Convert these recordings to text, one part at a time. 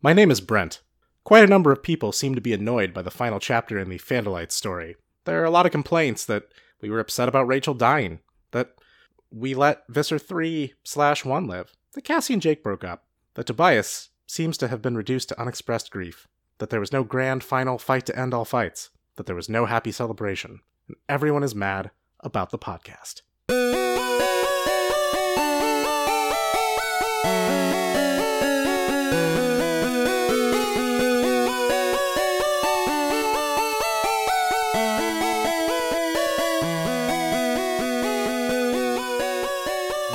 My name is Brent. Quite a number of people seem to be annoyed by the final chapter in the Fandolite story. There are a lot of complaints that we were upset about Rachel dying, that we let Visser 3 slash 1 live, that Cassie and Jake broke up, that Tobias seems to have been reduced to unexpressed grief, that there was no grand final fight to end all fights, that there was no happy celebration, and everyone is mad about the podcast.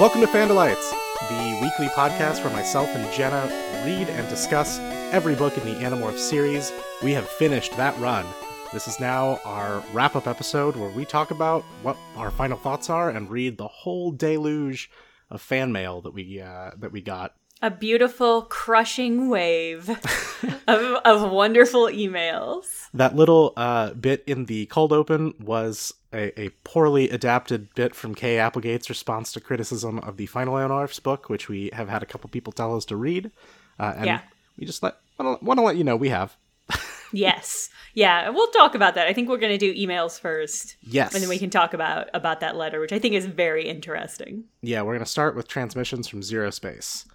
Welcome to Fandolites, the weekly podcast where myself and Jenna read and discuss every book in the Animorph series. We have finished that run. This is now our wrap up episode where we talk about what our final thoughts are and read the whole deluge of fan mail that we uh, that we got. A beautiful, crushing wave of, of wonderful emails. That little uh, bit in the cold open was a, a, poorly adapted bit from Kay Applegate's response to criticism of the final Animorphs book, which we have had a couple people tell us to read. Uh, and Yeah. we just let want to let you know we have. Yes. Yeah, we'll talk about that. I think we're going to do emails first. Yes. And then we can talk about about that letter, which I think is very interesting. Yeah, we're going to start with transmissions from Zero Space.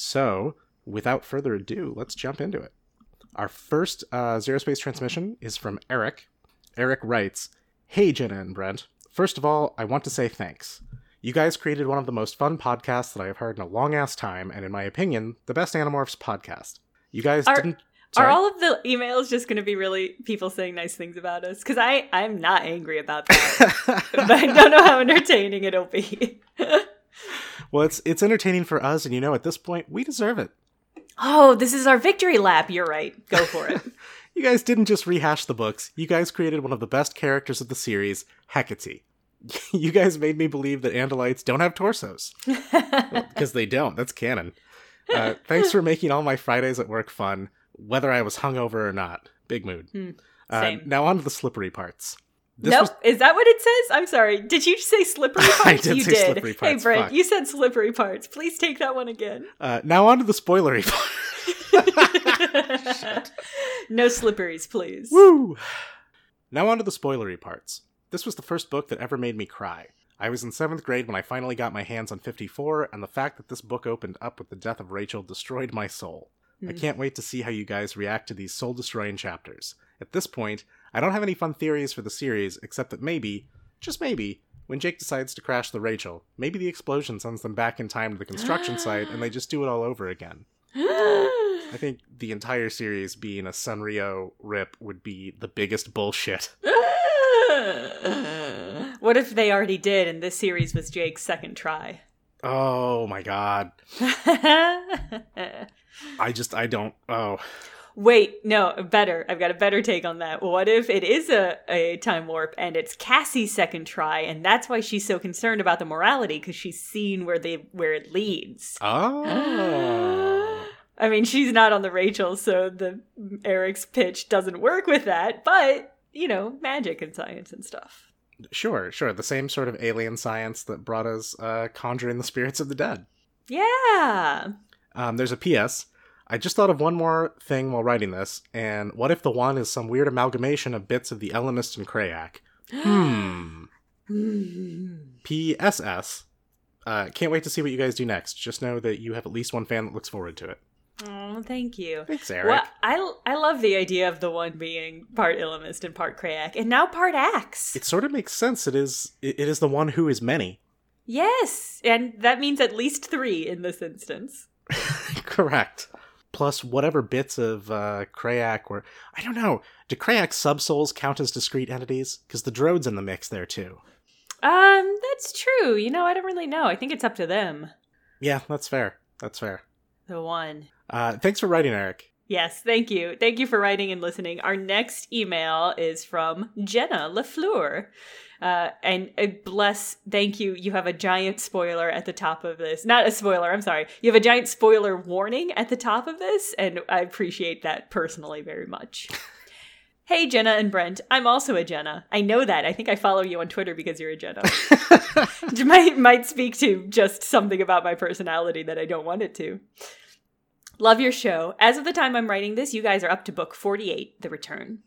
So, without further ado, let's jump into it. Our first uh, Zero Space transmission is from Eric. Eric writes Hey, Jenna and Brent. First of all, I want to say thanks. You guys created one of the most fun podcasts that I have heard in a long ass time, and in my opinion, the best Animorphs podcast. You guys Are- didn't. Are all of the emails just going to be really people saying nice things about us? Because I I'm not angry about that, but I don't know how entertaining it'll be. well, it's it's entertaining for us, and you know, at this point, we deserve it. oh, this is our victory lap. You're right. Go for it. You guys didn't just rehash the books. You guys created one of the best characters of the series, Hecate. You guys made me believe that Andalites don't have torsos. Because they don't. That's canon. Uh, thanks for making all my Fridays at work fun, whether I was hungover or not. Big mood. Hmm. Uh, Same. now on to the slippery parts. This nope. was Is that what it says? I'm sorry. Did you say slippery parts? I did you say did. slippery Hey, Brent, fuck. you said slippery parts. Please take that one again. uh, now on to the spoilery part. no slipperies, please. Woo! Now on to the spoilery parts. This was the first book that ever made me cry. I was in seventh grade when I finally got my hands on 54, and the fact that this book opened up with the death of Rachel destroyed my soul. I Hmm. can't wait to see how you guys react to these soul destroying chapters. At this point, I don't have any fun theories for the series, except that maybe, just maybe, when Jake decides to crash the Rachel, maybe the explosion sends them back in time to the construction site and they just do it all over again. I think the entire series being a Sario Rip would be the biggest bullshit. what if they already did and this series was Jake's second try? Oh my god. I just, I don't, oh. Wait, no, better. I've got a better take on that. What if it is a, a time warp and it's Cassie's second try, and that's why she's so concerned about the morality because she's seen where they where it leads. Oh. I mean, she's not on the Rachel, so the Eric's pitch doesn't work with that. But you know, magic and science and stuff. Sure, sure. The same sort of alien science that brought us uh, conjuring the spirits of the dead. Yeah. Um, there's a PS. I just thought of one more thing while writing this, and what if the one is some weird amalgamation of bits of the Ellimist and Crayak? Hmm. PSS. Uh, can't wait to see what you guys do next. Just know that you have at least one fan that looks forward to it. Oh, thank you. Thanks, Eric. Well, I, I love the idea of the one being part Ellimist and part Crayak, and now part Ax. It sort of makes sense. It is it it is the one who is many. yes, and that means at least three in this instance. Correct. Plus whatever bits of uh, Crayak were. I don't know. Do Crayak subsouls count as discrete entities? Because the droid's in the mix there too. Um, that's true. You know, I don't really know. I think it's up to them. Yeah, that's fair. That's fair. The one. Uh, thanks for writing, Eric. Yes, thank you. Thank you for writing and listening. Our next email is from Jenna LaFleur. Uh, and uh, bless, thank you. You have a giant spoiler at the top of this. Not a spoiler, I'm sorry. You have a giant spoiler warning at the top of this, and I appreciate that personally very much. hey, Jenna and Brent. I'm also a Jenna. I know that. I think I follow you on Twitter because you're a Jenna. Might, might speak to just something about my personality that I don't want it to. Love your show. As of the time I'm writing this, you guys are up to book 48, The Return.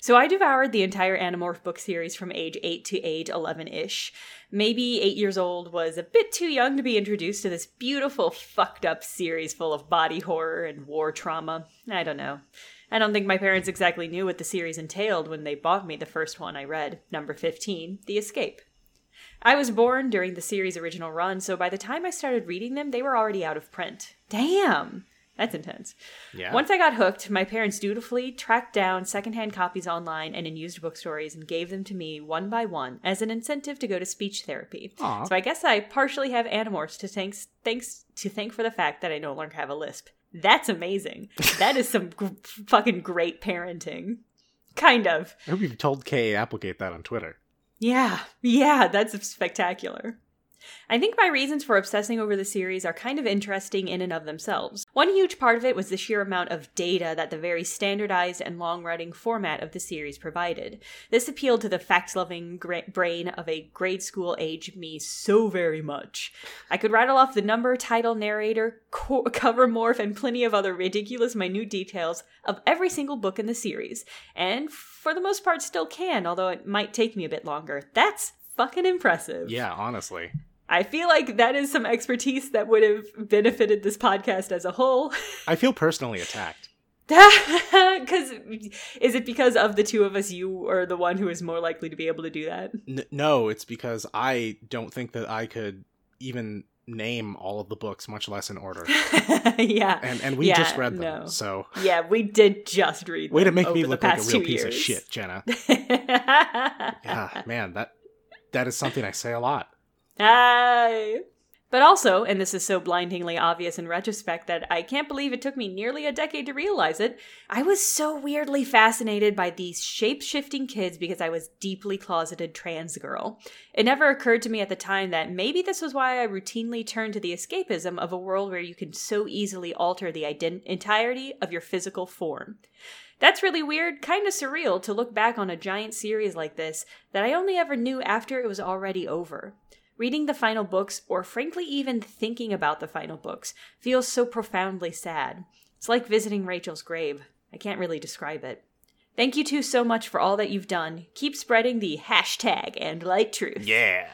So I devoured the entire Animorph book series from age 8 to age 11 ish. Maybe 8 years old was a bit too young to be introduced to this beautiful, fucked up series full of body horror and war trauma. I don't know. I don't think my parents exactly knew what the series entailed when they bought me the first one I read, number 15, The Escape. I was born during the series' original run, so by the time I started reading them, they were already out of print. Damn! That's intense. Yeah. Once I got hooked, my parents dutifully tracked down secondhand copies online and in used bookstores and gave them to me one by one as an incentive to go to speech therapy. Aw. So I guess I partially have Animorphs to thanks thanks to thank for the fact that I no longer have a lisp. That's amazing. that is some g- fucking great parenting. Kind of. I hope you've told K. Applegate that on Twitter. Yeah, yeah, that's spectacular. I think my reasons for obsessing over the series are kind of interesting in and of themselves. One huge part of it was the sheer amount of data that the very standardized and long running format of the series provided. This appealed to the fact loving gra- brain of a grade school age me so very much. I could rattle off the number, title, narrator, co- cover morph, and plenty of other ridiculous minute details of every single book in the series, and for the most part still can, although it might take me a bit longer. That's fucking impressive. Yeah, honestly. I feel like that is some expertise that would have benefited this podcast as a whole. I feel personally attacked. Because is it because of the two of us, you are the one who is more likely to be able to do that? N- no, it's because I don't think that I could even name all of the books, much less in order. yeah, And and we Yeah, just read them, no. so yeah, we did just read. way to make me look like a real piece of shit, Jenna. Yeah, man, that that is something I say a lot. Hi. But also, and this is so blindingly obvious in retrospect that I can't believe it took me nearly a decade to realize it, I was so weirdly fascinated by these shape shifting kids because I was deeply closeted trans girl. It never occurred to me at the time that maybe this was why I routinely turned to the escapism of a world where you can so easily alter the ident- entirety of your physical form. That's really weird, kind of surreal to look back on a giant series like this that I only ever knew after it was already over. Reading the final books, or frankly even thinking about the final books, feels so profoundly sad. It's like visiting Rachel's grave. I can't really describe it. Thank you two so much for all that you've done. Keep spreading the hashtag Andalite truth. Yeah.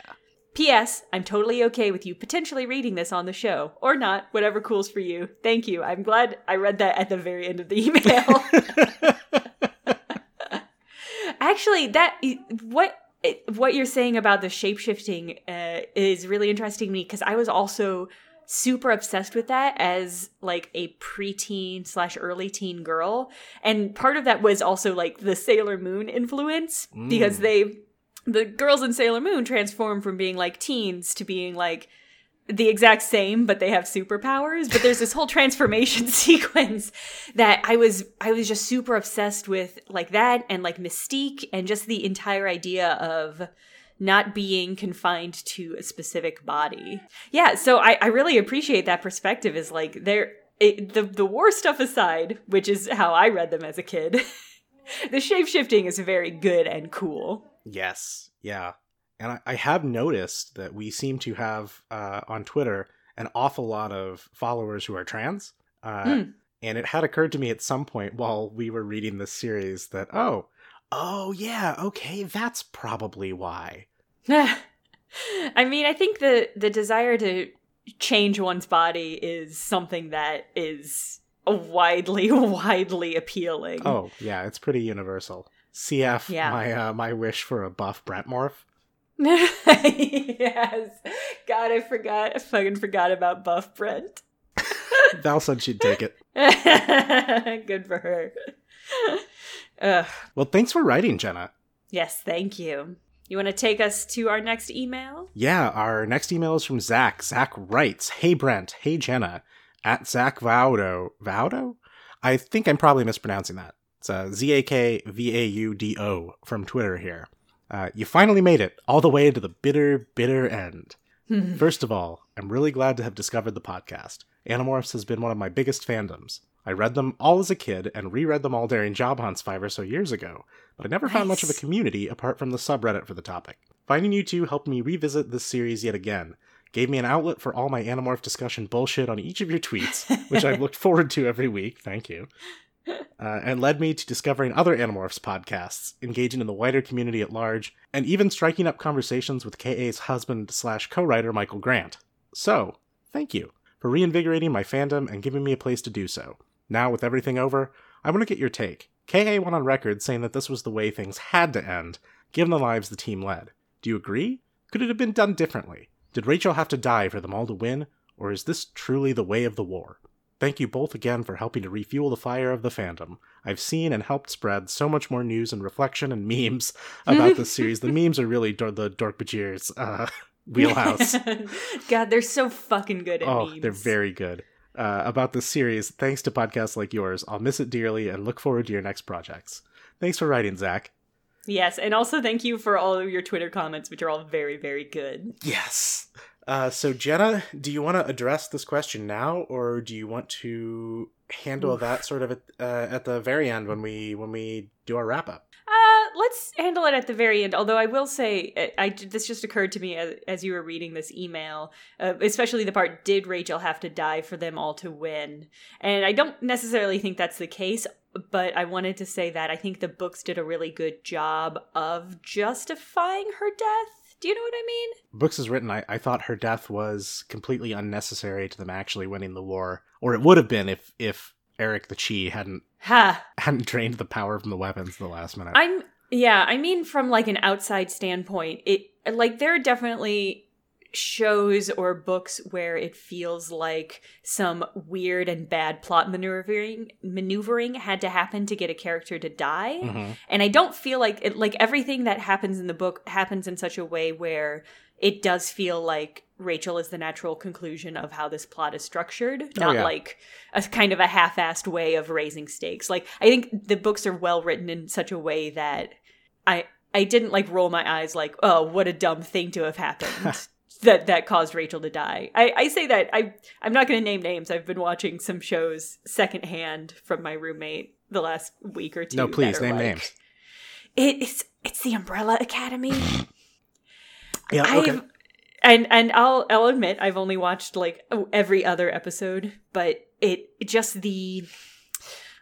P.S. I'm totally okay with you potentially reading this on the show. Or not, whatever cools for you. Thank you. I'm glad I read that at the very end of the email. Actually, that what what you're saying about the shapeshifting uh, is really interesting to me because I was also super obsessed with that as like a preteen slash early teen girl, and part of that was also like the Sailor Moon influence because they the girls in Sailor Moon transform from being like teens to being like the exact same but they have superpowers. But there's this whole transformation sequence that i was i was just super obsessed with like that and like mystique and just the entire idea of not being confined to a specific body. Yeah so i, I really appreciate that perspective is like there the the war stuff aside which is how i read them as a kid the shape shifting is very good and cool Yes. Yeah. And I, I have noticed that we seem to have uh, on Twitter an awful lot of followers who are trans. Uh, Mm. And it had occurred to me at some point while we were reading this series that, oh, oh, yeah, okay, that's probably why. I mean, I think the the desire to change one's body is something that is widely, widely appealing. Oh, yeah, it's pretty universal. CF, Yeah. my uh, my wish for a buff Brent morph. yes. God, I forgot. I fucking forgot about Buff Brent. Val said she'd take it. Good for her. Ugh. Well, thanks for writing, Jenna. Yes, thank you. You want to take us to our next email? Yeah, our next email is from Zach. Zach writes, Hey Brent, hey Jenna, at Zach Vaudo. Vaudo? I think I'm probably mispronouncing that. It's uh, Z A K V A U D O from Twitter here. Uh, you finally made it all the way to the bitter, bitter end. First of all, I'm really glad to have discovered the podcast. Animorphs has been one of my biggest fandoms. I read them all as a kid and reread them all during job hunts five or so years ago, but I never found much of a community apart from the subreddit for the topic. Finding you two helped me revisit this series yet again, gave me an outlet for all my Animorph discussion bullshit on each of your tweets, which I've looked forward to every week. Thank you. Uh, and led me to discovering other Animorphs podcasts, engaging in the wider community at large, and even striking up conversations with KA's husband slash co-writer Michael Grant. So, thank you for reinvigorating my fandom and giving me a place to do so. Now, with everything over, I want to get your take. KA went on record saying that this was the way things had to end, given the lives the team led. Do you agree? Could it have been done differently? Did Rachel have to die for them all to win, or is this truly the way of the war? Thank you both again for helping to refuel the fire of the fandom. I've seen and helped spread so much more news and reflection and memes about this series. The memes are really Dor- the Dork Bajir's uh, wheelhouse. God, they're so fucking good at oh, memes. they're very good. Uh, about this series, thanks to podcasts like yours, I'll miss it dearly and look forward to your next projects. Thanks for writing, Zach. Yes, and also thank you for all of your Twitter comments, which are all very, very good. Yes. Uh, so Jenna, do you want to address this question now, or do you want to handle Oof. that sort of at, uh, at the very end when we when we do our wrap up? Uh, let's handle it at the very end. Although I will say, I, I this just occurred to me as, as you were reading this email, uh, especially the part "Did Rachel have to die for them all to win?" And I don't necessarily think that's the case. But I wanted to say that I think the books did a really good job of justifying her death. Do you know what I mean? Books is written. I, I thought her death was completely unnecessary to them actually winning the war, or it would have been if if Erek the Chee hadn't Ha! hadn't drained the power from the weapons the last minute. I'm yeah, I mean from like an outside standpoint, it like there are definitely shows or books where it feels like some weird and bad plot maneuvering maneuvering had to happen to get a character to die. Mhm. And I don't feel like it like everything that happens in the book happens in such a way where it does feel like Rachel is the natural conclusion of how this plot is structured, Oh, not yeah. like a kind of a half-assed way of raising stakes. Like I think the books are well written in such a way that I I didn't like roll my eyes like, oh, what a dumb thing to have happened. That that caused Rachel to die. I, I say that I I'm not going to name names. I've been watching some shows secondhand from my roommate the last week or two. No, please name like- names. It's it's the Umbrella Academy. Yeah, okay. I've and and I'll I'll admit I've only watched like oh, every other episode, but it just the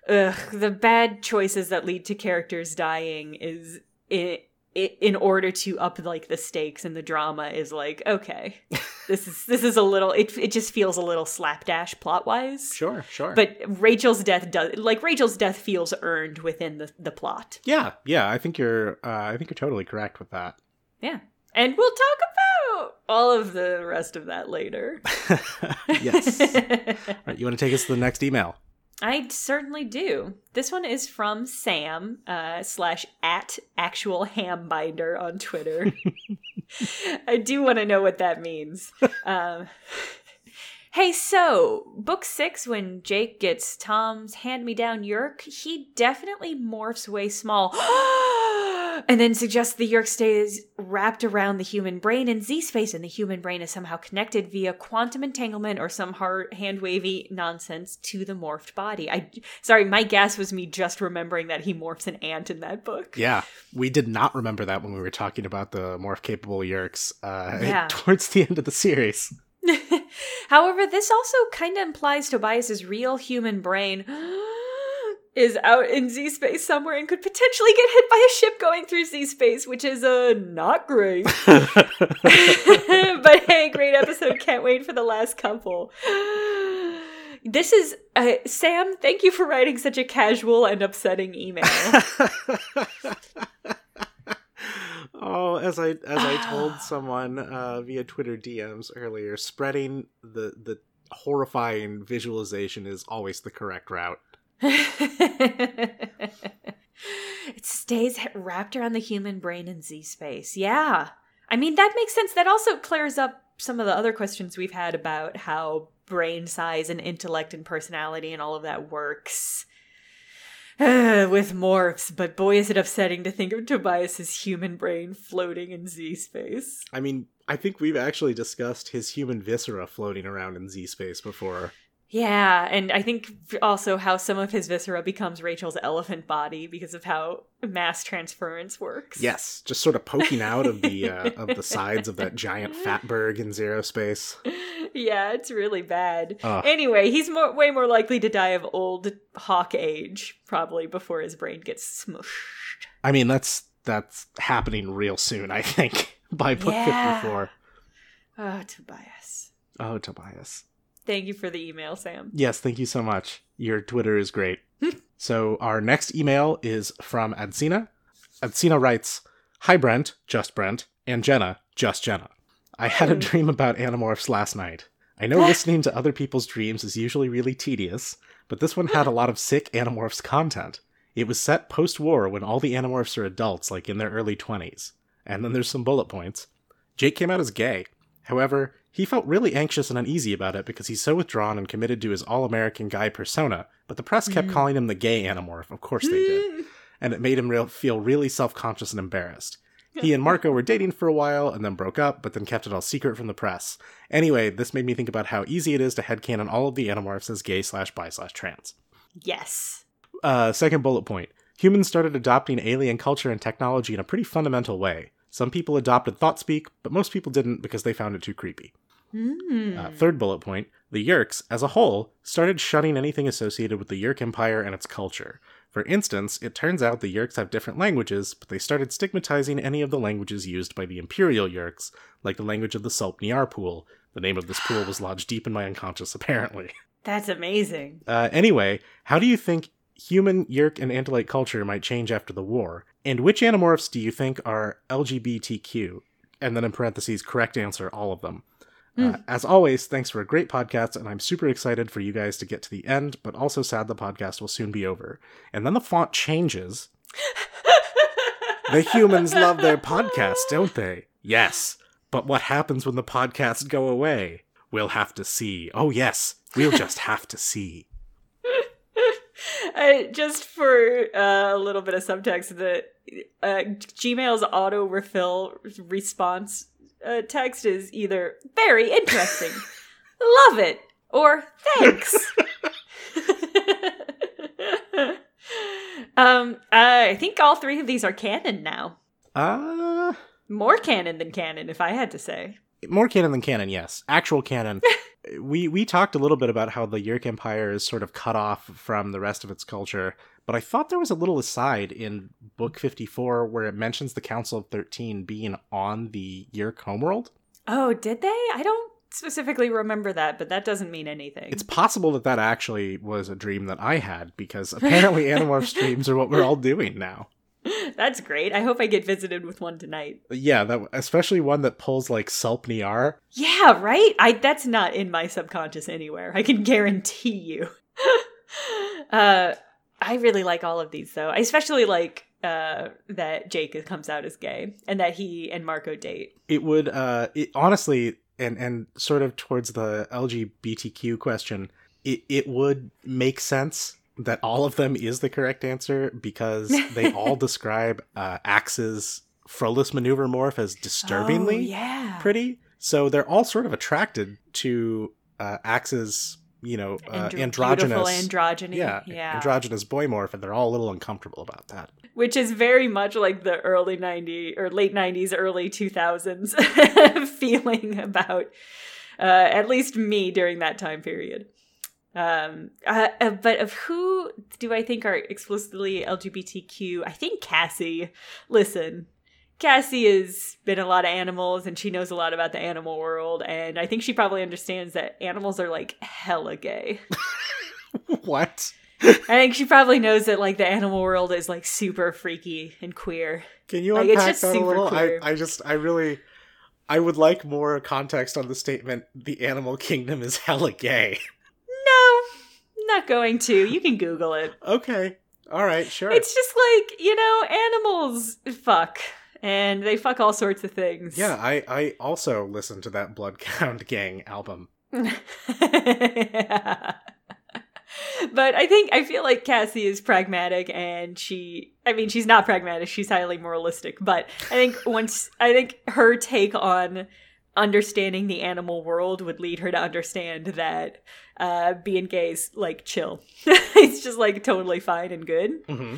ugh, the bad choices that lead to characters dying is it, it in order to up like the stakes and the drama is like okay this is this is a little it it just feels a little slapdash plot wise Sure, sure. but Rachel's death does like Rachel's death feels earned within the the plot yeah, yeah, I think you're uh, I think you're totally correct with that. Yeah. And we'll talk about all of the rest of that later. yes. All right, you want to take us to the next email? I certainly do. This one is from Sam uh, slash at actual ham binder on Twitter. I do want to know what that means. Um, hey, so book six, when Jake gets Tom's hand me down Yeerk, he definitely morphs way small. and then suggests the Yeerk stays wrapped around the human brain and Z space, and the human brain is somehow connected via quantum entanglement or some hard hand wavy nonsense to the morphed body. I sorry, my guess was me just remembering that he morphs an ant in that book. Yeah, we did not remember that when we were talking about the morph capable Yeerks uh, Yeah. towards the end of the series. However, this also kind of implies Tobias's real human brain is out in Z space somewhere and could potentially get hit by a ship going through Z space, which is uh not great. but hey, great episode! Can't wait for the last couple. This is uh, Sam. Thank you for writing such a casual and upsetting email. oh, as I as I told someone uh, via Twitter DMs earlier, spreading the the horrifying visualization is always the correct route. It stays wrapped around the human brain in Z space. Yeah. I mean, that makes sense. That also clears up some of the other questions we've had about how brain size and intellect and personality and all of that works with morphs. But boy, is it upsetting to think of Tobias's human brain floating in Z space. I mean, I think we've actually discussed his human viscera floating around in Z space before. Yeah, and I think also how some of his viscera becomes Rachel's elephant body because of how mass transference works. Yes, just sort of poking out of the uh, of the sides of that giant fatberg in zero space. Yeah, it's really bad. Anyway, he's more way more likely to die of old hawk age, probably before his brain gets smushed. I mean, that's that's happening real soon. I think by book Yeah. fifty four. Oh, Tobias. Oh, Tobias. Thank you for the email, Sam. Yes, thank you so much. Your Twitter is great. so our next email is from Adsina. Adsina writes, Hi Brent, just Brent, and Jenna, just Jenna. I had a dream about Animorphs last night. I know listening to other people's dreams is usually really tedious, but this one had a lot of sick Animorphs content. It was set post-war when all the Animorphs are adults, like in their early 20s. And then there's some bullet points. Jake came out as gay. However, he felt really anxious and uneasy about it because he's so withdrawn and committed to his all American guy persona, but the press kept calling him the gay Animorph. Of course they did. And it made him real, feel really self conscious and embarrassed. He and Marco were dating for a while and then broke up, but then kept it all secret from the press. Anyway, this made me think about how easy it is to headcanon all of the Animorphs as gay slash bi slash trans. Yes. Uh, second bullet point. Humans started adopting alien culture and technology in a pretty fundamental way. Some people adopted thought speak, but most people didn't because they found it too creepy. Mm. Uh, third bullet point the Yeerks, as a whole, started shunning anything associated with the Yeerk Empire and its culture. For instance, it turns out the Yeerks have different languages, but they started stigmatizing any of the languages used by the Imperial Yeerks, like the language of the Sulp Niar pool. The name of this pool was lodged deep in my unconscious, apparently. That's amazing. Uh, anyway, how do you think human Yeerk and Andalite culture might change after the war? And which Animorphs do you think are LGBTQ? And then in parentheses, correct answer, all of them. Uh, as always, thanks for a great podcast, and I'm super excited for you guys to get to the end, but also sad the podcast will soon be over. And then the font changes. the humans love their podcast, don't they? Yes. But what happens when the podcasts go away? We'll have to see. Oh, yes. We'll just have to see. Uh, just for uh, a little bit of subtext, the uh, Gmail's auto refill response uh, text is either very interesting, love it, or thanks. um, I think all three of these are canon now. Uh, More canon than canon, if I had to say. More canon than canon, yes. Actual canon. we we talked a little bit about how the Yeerk Empire is sort of cut off from the rest of its culture, but I thought there was a little aside in book 54 where it mentions the Council of 13 being on the Yeerk homeworld. Oh, did they? I don't specifically remember that, but that doesn't mean anything. It's possible that that actually was a dream that I had because apparently Animorphs dreams are what we're all doing now. That's great. I hope I get visited with one tonight. Yeah, that especially one that pulls like Sulpniar. Yeah, right? I that's not in my subconscious anywhere. I can guarantee you. uh I really like all of these though. I especially like uh that Jake comes out as gay and that he and Marco date. it would uh it, honestly and and sort of towards the lgbtq question it, it would make sense that all of them is the correct answer because they all describe uh Ax's frolis maneuver morph as disturbingly Oh, yeah. pretty so they're all sort of attracted to uh Ax's you know uh, Andro- androgynous androgyny. yeah, yeah. androgynous boy morph and they're all a little uncomfortable about that Which is very much like the early 90s or late 90s, early 2000s feeling about uh, at least me during that time period. Um, uh, uh, but of who do I think are explicitly LGBTQ? I think Cassie. Listen, Cassie has been a lot of animals and she knows a lot about the animal world. And I think she probably understands that animals are like hella gay. what I think she probably knows that like the animal world is like super freaky and queer. Can you Like, it's unpack just that a little? I. I just, I really, I would like more context on the statement. The animal kingdom is hella gay. No, not going to. You can Google it. okay, all right, sure. It's just like, you know, animals fuck. And they fuck all sorts of things. yeah, I, I also listened to that Bloodhound Gang album. but I think I feel like Cassie is pragmatic and she I mean she's not pragmatic, she's highly moralistic, but I think once I think her take on understanding the animal world would lead her to understand that uh, being gay is like chill. it's just like totally fine and good. hmm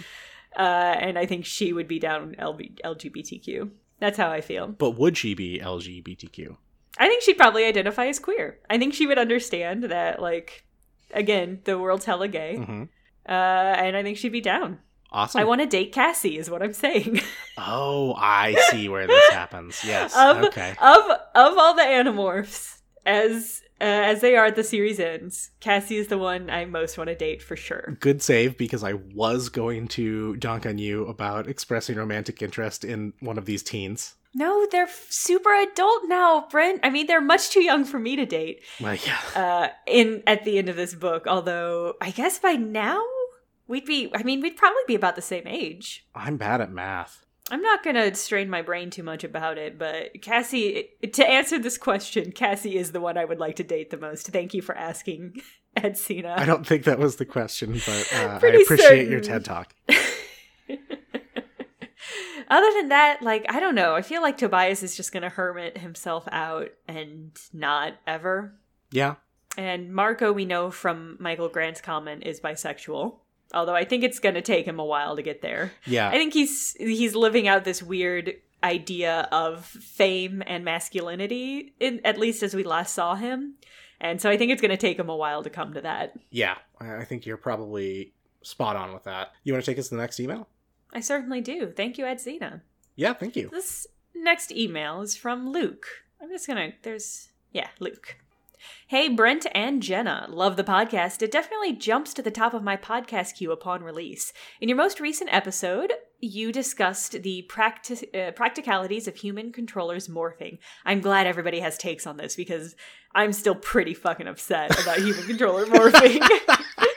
Uh, and I think she would be down LB- LGBTQ. That's how I feel. But would she be LGBTQ? I think she'd probably identify as queer. I think she would understand that, like, again, the world's hella gay. hmm Uh, and I think she'd be down. Awesome. I want to date Cassie, is what I'm saying. oh, I see where this happens. Yes. of, okay. of of all the Animorphs, as uh, as they are at the series ends, Cassie is the one I most want to date for sure. Good save because I was going to dunk on you about expressing romantic interest in one of these teens. No, they're f- super adult now, Brent. I mean, they're much too young for me to date. Like, yeah. Uh, in at the end of this book, although I guess by now we'd be. I mean, we'd probably be about the same age. I'm bad at math. I'm not gonna strain my brain too much about it, but Cassie, to answer this question, Cassie is the one I would like to date the most. Thank you for asking, Ed Cena. I don't think that was the question, but uh, I appreciate your. TED talk. Other than that, like, I don't know. I feel like Tobias is just gonna hermit himself out and not ever. Yeah. And Marco, we know from Michael Grant's comment, is bisexual. Although I think it's gonna take him a while to get there. Yeah. I think he's he's living out this weird idea of fame and masculinity, in, at least as we last saw him. And so I think it's going to take him a while to come to that. yeah. I think you're probably spot on with that. You want to take us to the next email? I certainly do. Thank you, Ed Zena. Yeah, thank you. This next email is from Luke. I'm just gonna, there's, yeah, Luke. Hey, Brent and Jenna. Love the podcast. It definitely jumps to the top of my podcast queue upon release. In your most recent episode, you discussed the practi- uh, practicalities of human controllers morphing. I'm glad everybody has takes on this because I'm still pretty fucking upset about human controller morphing.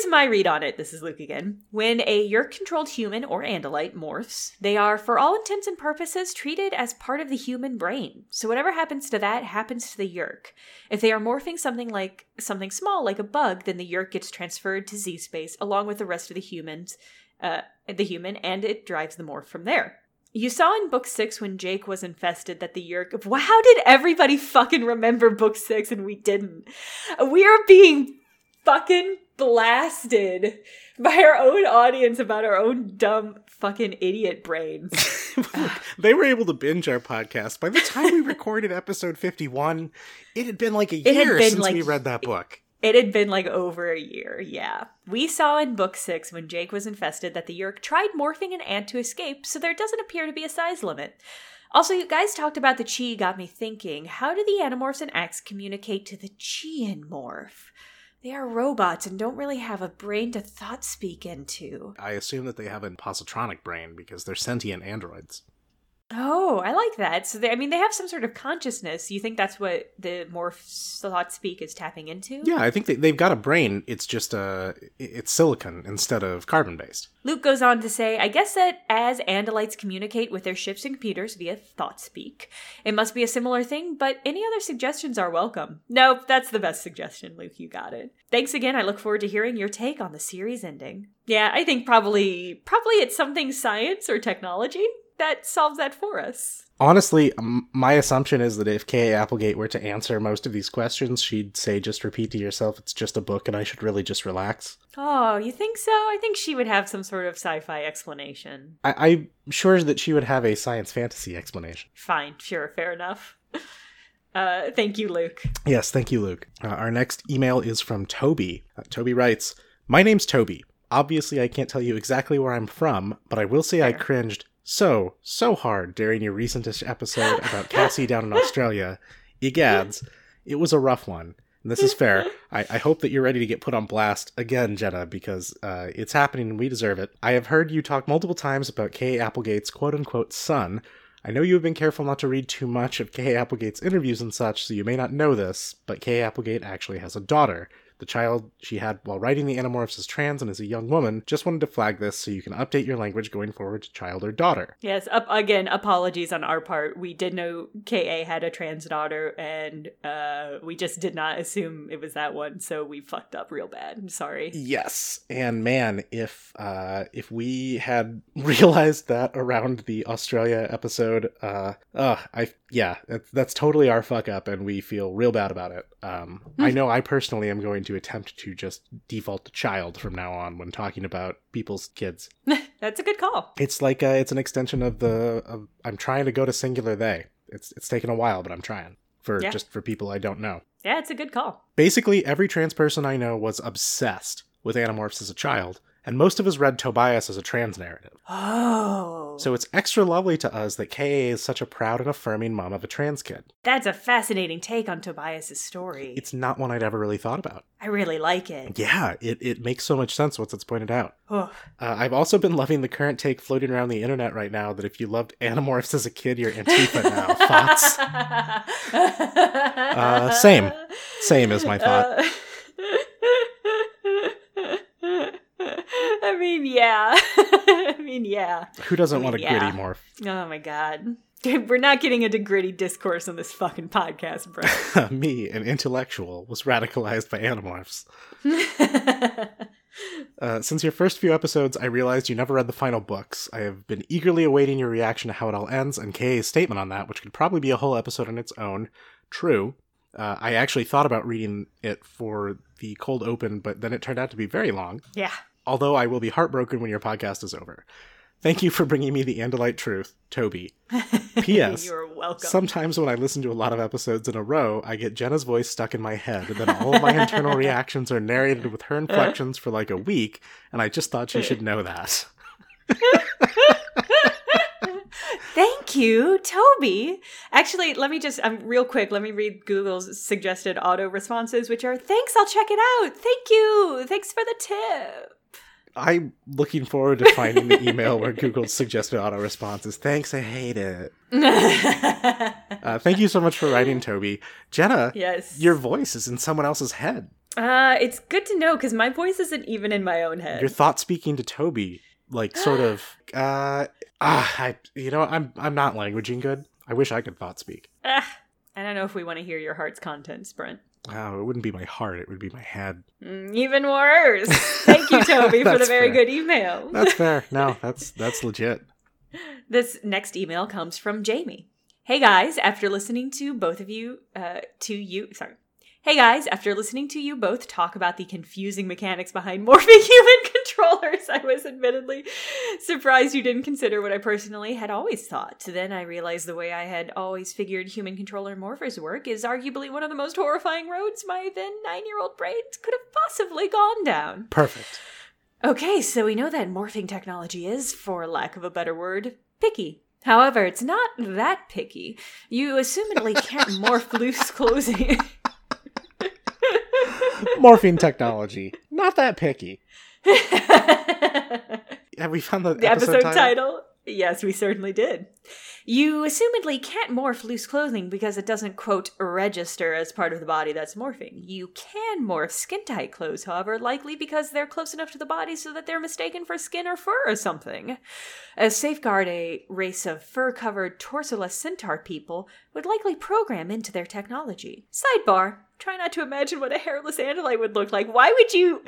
Here's my read on it. This is Luke again. When a Yeerk controlled human or Andalite morphs, they are, for all intents and purposes, treated as part of the human brain. So whatever happens to that happens to the Yeerk. If they are morphing something like something small, like a bug, then the Yeerk gets transferred to Z space along with the rest of the humans, uh, the human, and it drives the morph from there. You saw in book six when Jake was infested that the Yeerk. How did everybody fucking remember book six and we didn't? We are being fucking blasted by our own audience about our own dumb fucking idiot brains. they were able to binge our podcast. By the time we recorded episode 51, it had been like a It year since like- we read that book. It had been like over a year, yeah. We saw in book six when Jake was infested that the Yeerk tried morphing an ant to escape, so there doesn't appear to be a size limit. Also, you guys talked about the Chee got me thinking, how do the Animorphs and Ax communicate to the Chian morph? They are robots and don't really have a brain to thought speak into. I assume that they have a positronic brain because they're sentient androids. Oh, I like that. So, they, I mean, they have some sort of consciousness. You think that's what the morph thought speak is tapping into? Yeah, I think they, they've got a brain. It's just uh, it's silicon instead of carbon based. Luke goes on to say, I guess that as Andalites communicate with their ships and computers via thought speak, it must be a similar thing, but any other suggestions are welcome. Nope, that's the best suggestion, Luke. You got it. Thanks again. I look forward to hearing your take on the series ending. Yeah, I think probably probably it's something science or technology that solves that for us. Honestly, my assumption is that if Kay Applegate were to answer most of these questions, she'd say, just repeat to yourself, it's just a book and I should really just relax. Oh, you think so? I think she would have some sort of sci-fi explanation. I- I'm sure that she would have a science fantasy explanation. Fine, sure, fair enough. Uh, thank you, Luke. Yes, thank you, Luke. Uh, our next email is from Toby. Uh, Toby writes My name's Toby. Obviously, I can't tell you exactly where I'm from, but I will say I cringed so, so hard during your recentish episode about Cassie down in Australia. Egads, it was a rough one. And this is fair. I, I hope that you're ready to get put on blast again, Jenna, because uh, it's happening and we deserve it. I have heard you talk multiple times about Kay Applegate's quote unquote son. I know you have been careful not to read too much of Kay Applegate's interviews and such, so you may not know this, but Kay Applegate actually has a daughter. The child she had while writing the Animorphs is trans and is a young woman. Just wanted to flag this so you can update your language going forward to child or daughter. Yes, up again, apologies on our part. We did know KA had a trans daughter and uh we just did not assume it was that one, so we fucked up real bad. I'm sorry. Yes, and man, if uh, if we had realized that around the Australia episode, uh, uh I yeah, that's, that's totally our fuck up, and we feel real bad about it. Um, I know I personally am going to attempt to just default to child from now on when talking about people's kids. That's a good call. It's like uh, it's an extension of the. Of, I'm trying to go to singular they. It's it's taken a while, but I'm trying for Yeah. just for people I don't know. Yeah, it's a good call. Basically, every trans person I know was obsessed with Animorphs as a child, and most of us read Tobias as a trans narrative. Oh. So it's extra lovely to us that KA is such a proud and affirming mom of a trans kid. that's a fascinating take on Tobias's story. It's not one I'd ever really thought about. I really like it. Yeah, it, it makes so much sense once it's pointed out. Oh. Uh, I've also been loving the current take floating around the internet right now that if you loved Animorphs as a kid, you're Antifa now. Thoughts? uh, same. Same is my thought. I mean, yeah. I mean, yeah. Who doesn't I want a yeah. gritty morph? Oh my god. We're not getting into gritty discourse on this fucking podcast, bro. Me, an intellectual, was radicalized by Animorphs. Uh, since your first few episodes, I realized you never read the final books. I have been eagerly awaiting your reaction to how it all ends and KA's statement on that, which could probably be a whole episode on its own. True. Uh, I actually thought about reading it for the cold open, but then it turned out to be very long. yeah. Although I will be heartbroken when your podcast is over. Thank you for bringing me the Andalite truth, Toby. P.S. You're welcome. Sometimes when I listen to a lot of episodes in a row, I get Jenna's voice stuck in my head, and then all of my internal reactions are narrated with her inflections for like a week, and I just thought she should know that. Thank you, Toby. Actually, let me just um, real quick. Let me read Google's suggested auto responses, which are "Thanks, I'll check it out. Thank you. Thanks for the tip." I'm looking forward to finding the email where Google suggested auto responses. Thanks, I hate it. Uh, thank you so much for writing, Toby. Jenna, yes. your voice is in someone else's head. Uh, it's good to know because my voice isn't even in my own head. Your thought speaking to Toby, like sort of. Uh, ah, I, you know, I'm I'm not languaging good. I wish I could thought speak. Ah, I don't know if we want to hear your heart's contents, Brent. Oh, it wouldn't be my heart; it would be my head. Mm, even worse. Thank you, Toby, for the very fair. good email. That's fair. No, that's that's legit. This next email comes from Jamie. Hey guys, after listening to both of you, uh, to you, sorry. Hey guys, after listening to you both talk about the confusing mechanics behind morphing human controllers, I was admittedly surprised you didn't consider what I personally had always thought. Then I realized the way I had always figured human controller morphers work is arguably one of the most horrifying roads my then nine year old brain could have possibly gone down. Perfect. Okay, so we know that morphing technology is, for lack of a better word, picky. However, it's not that picky. You assumedly can't morph loose clothing. Morphine technology, not that picky. the Have we found the, episode, title? Yes, we certainly did. You assumedly can't morph loose clothing because it doesn't, quote, register as part of the body that's morphing. You can morph skin tight clothes, however, likely because they're close enough to the body so that they're mistaken for skin or fur or something. As safeguard, a race of fur covered, torsoless centaur people would likely program into their technology. Sidebar. Try not to imagine what a hairless Andalite would look like. Why would you.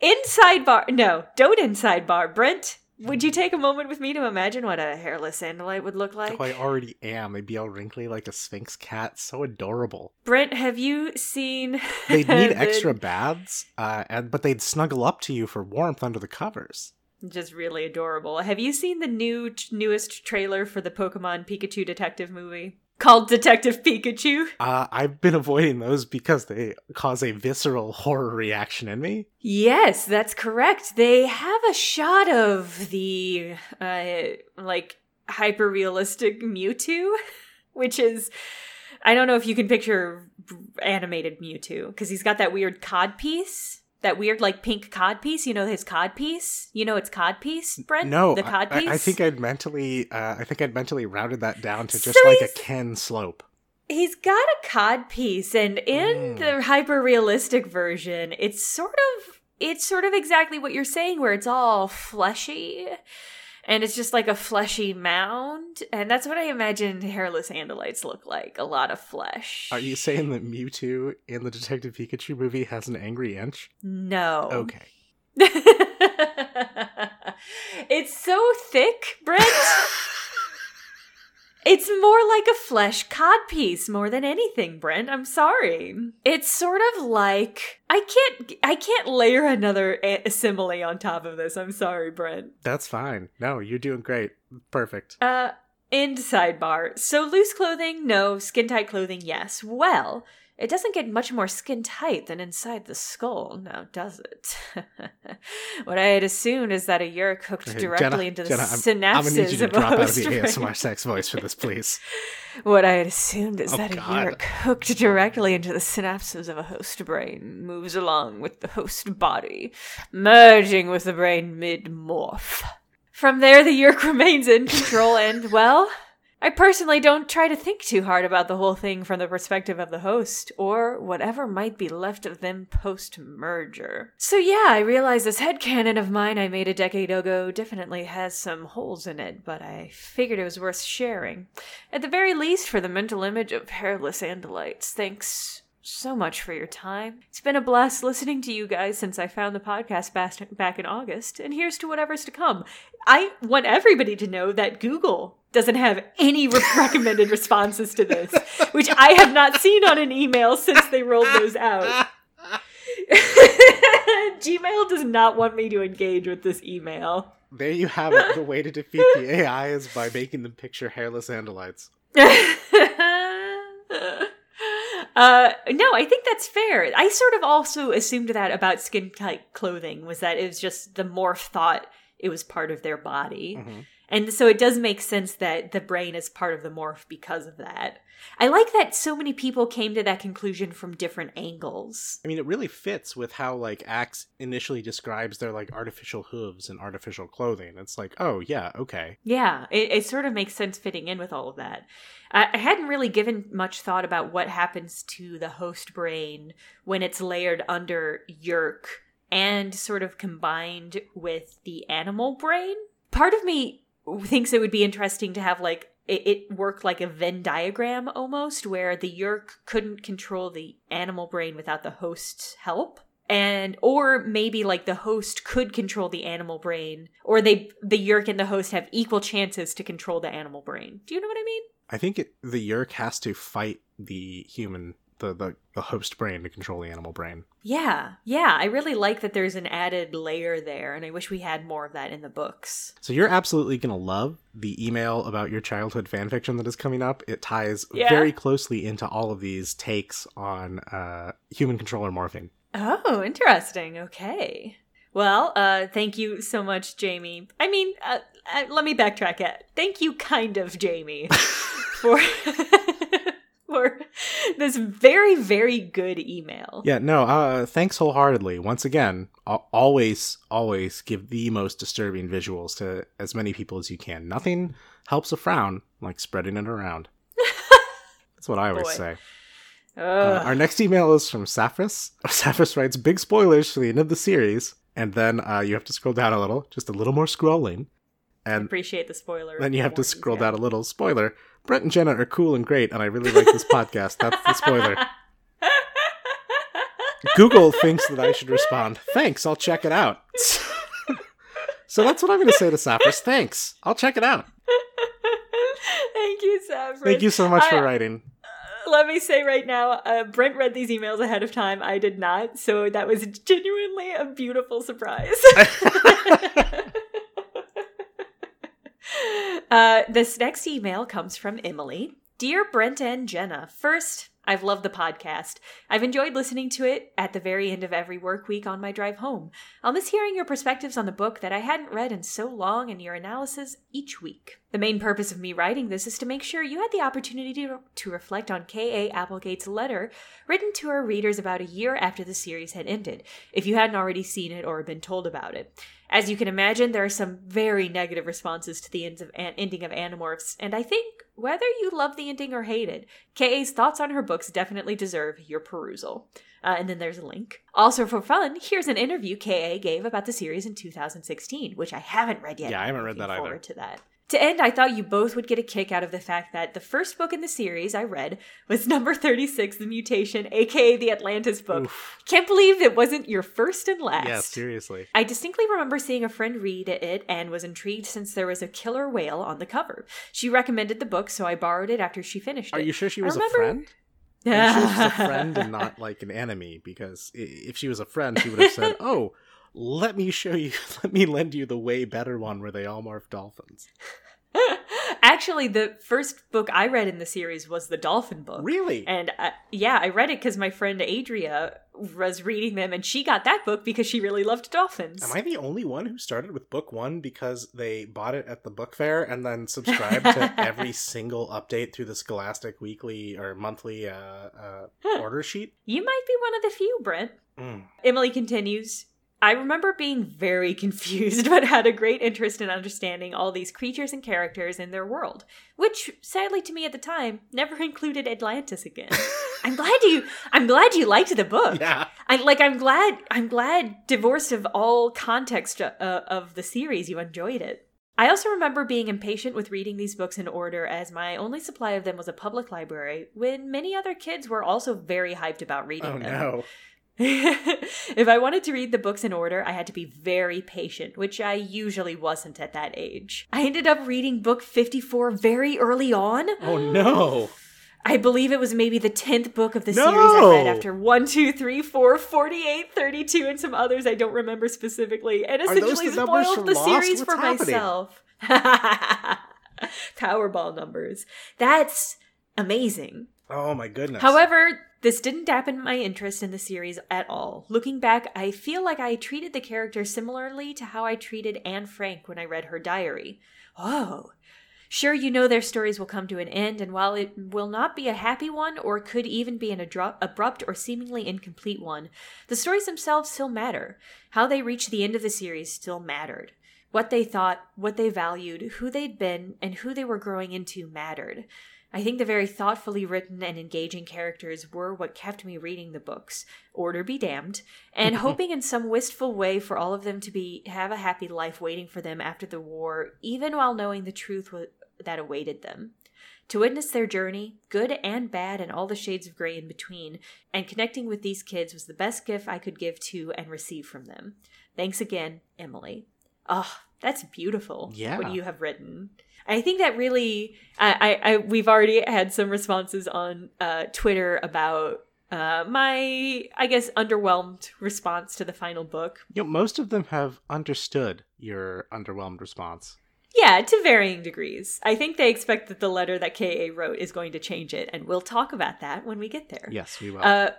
inside bar? No, don't inside bar, Brent, would you take a moment with me to imagine what a hairless Andalite would look like? Oh, I already am. They'd be all wrinkly like a sphinx cat. So adorable. Brent, have you seen. They'd need the- extra baths, uh, and but they'd snuggle up to you for warmth under the covers. Just really adorable. Have you seen the new newest trailer for the Pokemon Pikachu detective movie? Called Detective Pikachu? Uh, I've been avoiding those because they cause a visceral horror reaction in me. Yes, that's correct. They have a shot of the uh like hyper realistic Mewtwo, which is I don't know if you can picture animated Mewtwo because he's got that weird cod piece. That weird, like pink cod piece. You know his cod piece. You know it's cod piece, Brent. No, the cod I, piece. I, I think I'd mentally, uh, I think I'd mentally routed that down to just So like a Ken slope. He's got a cod piece, and in Mm. the hyper realistic version, it's sort of it's sort of exactly what you're saying, where it's all fleshy. And it's just like a fleshy mound. And that's what I imagine hairless Andalites look like. A lot of flesh. Are you saying that Mewtwo in the Detective Pikachu movie has an angry inch? No. Okay. it's so thick, Brent. It's more like a flesh cod piece more than anything, Brent. I'm sorry. It's sort of like I can't I can't layer another a- simile on top of this. I'm sorry, Brent. That's fine. No, you're doing great. Perfect. Uh end sidebar. So loose clothing, no. Skin tight clothing, yes. Well, it doesn't get much more skin tight than inside the skull, now does it? what I had assumed is that a Yeerk hooked Hey, directly Jenna, into the Jenna, I'm- synapses I'm gonna need you to of a drop out of host the brain. ASMR sex voice for this, please. What I had assumed is Oh, that a God. hooked directly into the synapses of a host brain moves along with the host body, merging with the brain mid morph. From there, the Yeerk remains in control, and, well, I personally don't try to think too hard about the whole thing from the perspective of the host, or whatever might be left of them post merger. So, yeah, I realize this headcanon of mine I made a decade ago definitely has some holes in it, but I figured it was worth sharing. At the very least, for the mental image of hairless Andalites. Thanks so much for your time. It's been a blast listening to you guys since I found the podcast back in August, and here's to whatever's to come. I want everybody to know that Google doesn't have any re- recommended responses to this, which I have not seen on an email since they rolled those out. Gmail does not want me to engage with this email. There you have it. The way to defeat the AI is by making them picture hairless Andalites. uh no i think that's fair i sort of also assumed that about skin tight clothing was that it was just the morph thought it was part of their body Mhm. And so it does make sense that the brain is part of the morph because of that i like that so many people came to that conclusion from different angles I mean, it really fits with how like Ax initially describes their like artificial hooves and artificial clothing. It's like, oh yeah, okay. Yeah, it, it sort of makes sense fitting in with all of that. I, I hadn't really given much thought about what happens to the host brain when it's layered under Yeerk and sort of combined with the animal brain. Part of me thinks it would be interesting to have like it, it worked like a Venn diagram almost, where the Yeerk couldn't control the animal brain without the host's help. And or maybe like the host could control the animal brain or they the yeerk and the host have equal chances to control the animal brain. Do you know what i mean? I think it, the Yeerk has to fight the human, the, the the host brain to control the animal brain. yeah yeah i really like that there's an added layer there and i wish we had more of that in the books So you're absolutely gonna love the email about your childhood fan fiction that is coming up. It ties Yeah. very closely into all of these takes on uh, human controller morphing. oh interesting okay well uh thank you so much jamie i mean uh, uh, let me backtrack it thank you kind of jamie for for this very very good email Yeah, no, uh, thanks wholeheartedly. Once again, al- always, always give the most disturbing visuals to as many people as you can. Nothing helps a frown like spreading it around. That's what I always Boy. say. Uh, our next email is from Saphras. Saphras writes, big spoilers for the end of the series. And then uh, you have to scroll down a little, just a little more scrolling. I And appreciate the spoiler. then you have to scroll down a little. Spoiler. Brent and Jenna are cool and great, and I really like this podcast. That's the spoiler. Google thinks that I should respond, thanks, I'll check it out. so that's what I'm going to say to Saphras. Thanks, I'll check it out. Thank you, Saffron. Thank you so much for writing. Let me say right now, uh, Brent read these emails ahead of time. I did not, so that was genuinely a beautiful surprise. uh, this next email comes from Emily. Dear Brent and Jenna, first, I've loved the podcast. I've enjoyed listening to it at the very end of every work week on my drive home. I'll miss hearing your perspectives on the book that I hadn't read in so long and your analysis each week. The main purpose of me writing this is to make sure you had the opportunity to, to reflect on K.A. Applegate's letter written to her readers about a year after the series had ended, if you hadn't already seen it or been told about it. As you can imagine, there are some very negative responses to the ends of, an- ending of Animorphs, and I think whether you love the ending or hate it, K.A.'s thoughts on her books definitely deserve your perusal. Uh, and then there's a link. Also, for fun, here's an interview K.A. gave about the series in 2016, which I haven't read yet. Yeah, I haven't read that either. forward to that. To end, I thought you both would get a kick out of the fact that the first book in the series I read was number 36, The Mutation, aka the Atlantis book. Oof. Can't believe it wasn't your first and last. Yeah, seriously. I distinctly remember seeing a friend read it and was intrigued since there was a killer whale on the cover. She recommended the book, so I borrowed it after she finished Are it. Are you sure she was a friend? You sure she's a friend and not like an enemy? Because if she was a friend, she would have said, "Oh, let me show you. Let me lend you the way better one where they all morph dolphins." Actually, the first book I read in the series was the Dolphin book. Really? And uh, yeah, I read it because my friend Adria was reading them, and she got that book because she really loved dolphins. Am I the only one who started with book one because they bought it at the book fair and then subscribed to every single update through the Scholastic weekly or monthly uh, uh, order sheet? You might be one of the few, Brent. Mm. Emily continues. I remember being very confused, but had a great interest in understanding all these creatures and characters in their world, which, sadly to me at the time, never included Atlantis again. I'm glad you. I'm glad you liked the book. Yeah. I like. I'm glad. I'm glad, divorced of all context uh, of the series, you enjoyed it. I also remember being impatient with reading these books in order, as my only supply of them was a public library, when many other kids were also very hyped about reading Oh them. no. if I wanted to read the books in order, I had to be very patient, which I usually wasn't at that age. I ended up reading book 54 very early on. Oh no. I believe it was maybe the 10th book of the No! series I read after 1, 2, 3, 4, 48, 32, and some others I don't remember specifically, and essentially the spoiled the Lost? series What's for happening? myself. Powerball numbers. That's amazing. Oh my goodness. However, this didn't dampen my interest in the series at all. Looking back, I feel like I treated the characters similarly to how I treated Anne Frank when I read her diary. Oh. Sure, you know their stories will come to an end, and while it will not be a happy one, or could even be an abrupt or seemingly incomplete one, the stories themselves still matter. How they reached the end of the series still mattered. What they thought, what they valued, who they'd been, and who they were growing into mattered. I think the very thoughtfully written and engaging characters were what kept me reading the books, order be damned, and hoping in some wistful way for all of them to be have a happy life waiting for them after the war, even while knowing the truth that awaited them. To witness their journey, good and bad and all the shades of gray in between, and connecting with these kids was the best gift I could give to and receive from them. Thanks again, Emily. Oh, that's beautiful. Yeah. What you have written. I think that really, I, I, I we've already had some responses on uh, Twitter about uh, my, I guess, underwhelmed response to the final book. You know, most of them have understood your underwhelmed response. Yeah, to varying degrees. I think they expect that the letter that KA wrote is going to change it, and we'll talk about that when we get there. Yes, we will. Uh,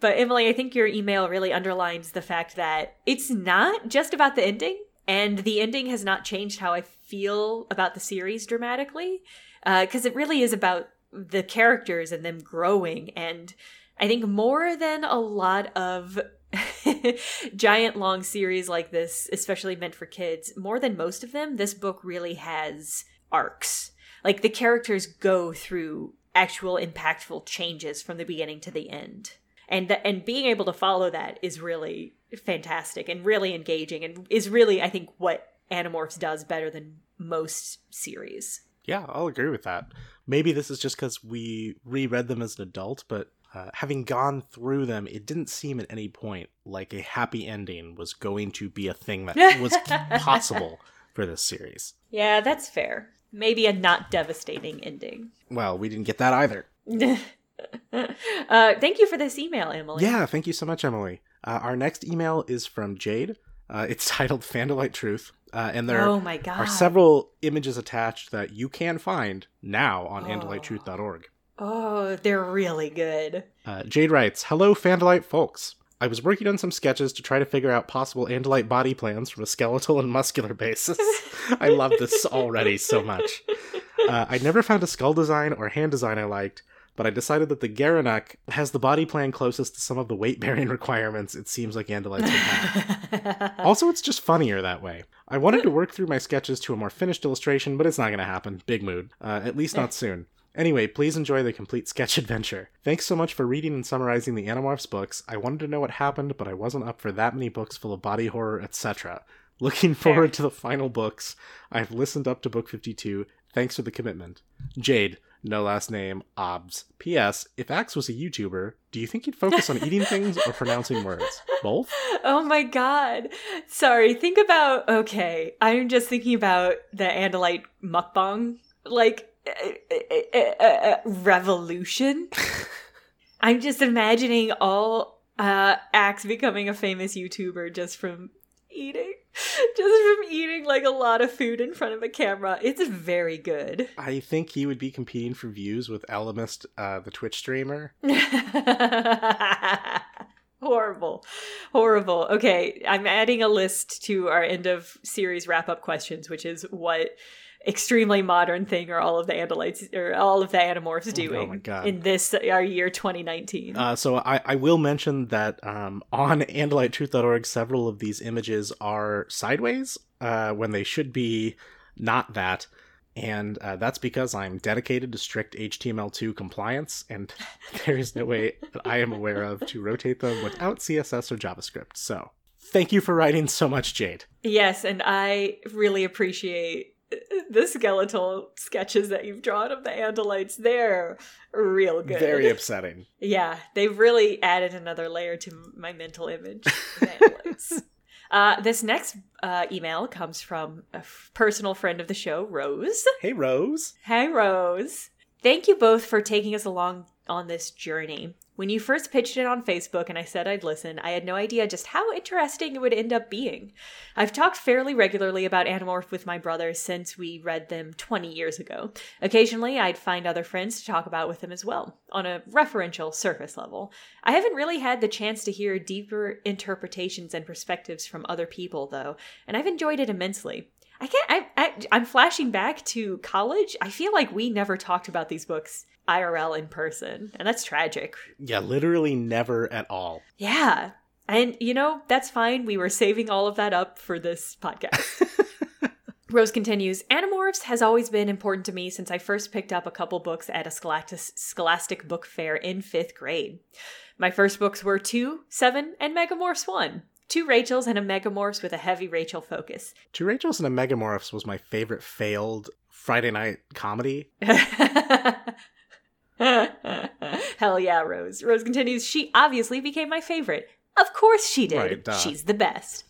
but Emily, I think your email really underlines the fact that it's not just about the ending, and the ending has not changed how I feel about the series dramatically, uh, because it really is about the characters and them growing. And I think more than a lot of giant long series like this, especially meant for kids, more than most of them, this book really has arcs. Like the characters go through actual impactful changes from the beginning to the end. And th- and being able to follow that is really fantastic and really engaging and is really I think what Animorphs does better than most series. Yeah, I'll agree with that. Maybe this is just because we reread them as an adult, but uh, having gone through them, it didn't seem at any point like a happy ending was going to be a thing that was possible for this series. Yeah, that's fair. Maybe a not devastating ending. Well, we didn't get that either. uh, thank you for this email, Emily. Yeah, thank you so much, Emily. Uh, our next email is from Jade. Uh, it's titled Fandalite Truth, uh, and there oh are several images attached that you can find now on Oh. andalitetruth.org. Oh, they're really good. Uh, Jade writes, Hello, Fandalite folks. I was working on some sketches to try to figure out possible Andalite body plans from a skeletal and muscular basis. I love this already so much. Uh, I never found a skull design or hand design I liked, but I decided that the gerenuk has the body plan closest to some of the weight bearing requirements it seems like Andalites would have. also, it's just funnier that way. I wanted to work through my sketches to a more finished illustration, but it's not going to happen. Big mood. Uh, at least not soon. Anyway, please enjoy the complete sketch adventure. Thanks so much for reading and summarizing the Animorphs books. I wanted to know what happened, but I wasn't up for that many books full of body horror, etc. Looking forward to the final books. I've listened up to book 52. Thanks for the commitment. Jade, no last name, OBS. P.S. If Ax was a YouTuber, do you think he'd focus on eating things or pronouncing words? Both? Oh my god. Sorry, think about okay. I'm just thinking about the Andalite mukbang like uh, uh, uh, revolution. I'm just imagining all uh Ax becoming a famous YouTuber just from eating. Just from eating like a lot of food in front of a camera. It's very good. I think he would be competing for views with Ellimist, uh, the Twitch streamer. horrible horrible okay i'm adding a list to our end of series wrap up questions which is what extremely modern thing are all of the andalites or all of the animorphs doing Oh my God. in this our year 2019 Uh, so I, I will mention that um, on AndaliteTruth.org, several of these images are sideways uh, when they should be not that. And uh, that's because I'm dedicated to strict HTML2 compliance, and there is no way that I am aware of to rotate them without CSS or JavaScript. So thank you for writing so much, Jade. yes and i really appreciate the skeletal sketches that you've drawn of the andalites they're real good Very upsetting. Yeah, they've really added another layer to my mental image. of Andalites. uh, this next uh, email comes from a f- personal friend of the show, Rose. Hey, Rose. Hey, Rose. Thank you both for taking us along on this journey. When you first pitched it on Facebook and I said I'd listen, I had no idea just how interesting it would end up being. I've talked fairly regularly about Animorph with my brothers since we read them 20 years ago. Occasionally, I'd find other friends to talk about with them as well, on a referential surface level. I haven't really had the chance to hear deeper interpretations and perspectives from other people, though, and I've enjoyed it immensely. I can't. I, I, I'm flashing back to college. I feel like we never talked about these books IRL in person, and that's tragic. Yeah, literally never at all. Yeah. And, you know, that's fine. We were saving all of that up for this podcast. Rose continues Animorphs has always been important to me since I first picked up a couple books at a scholastic, scholastic book fair in fifth grade. My first books were 2, 7, and Megamorphs 1. Two Rachels and a Megamorphs with a heavy Rachel focus. Two Rachels and a Megamorphs was my favorite failed Friday night comedy. Hell yeah, Rose. Rose continues, she obviously became my favorite. Of course she did. Right. She's the best.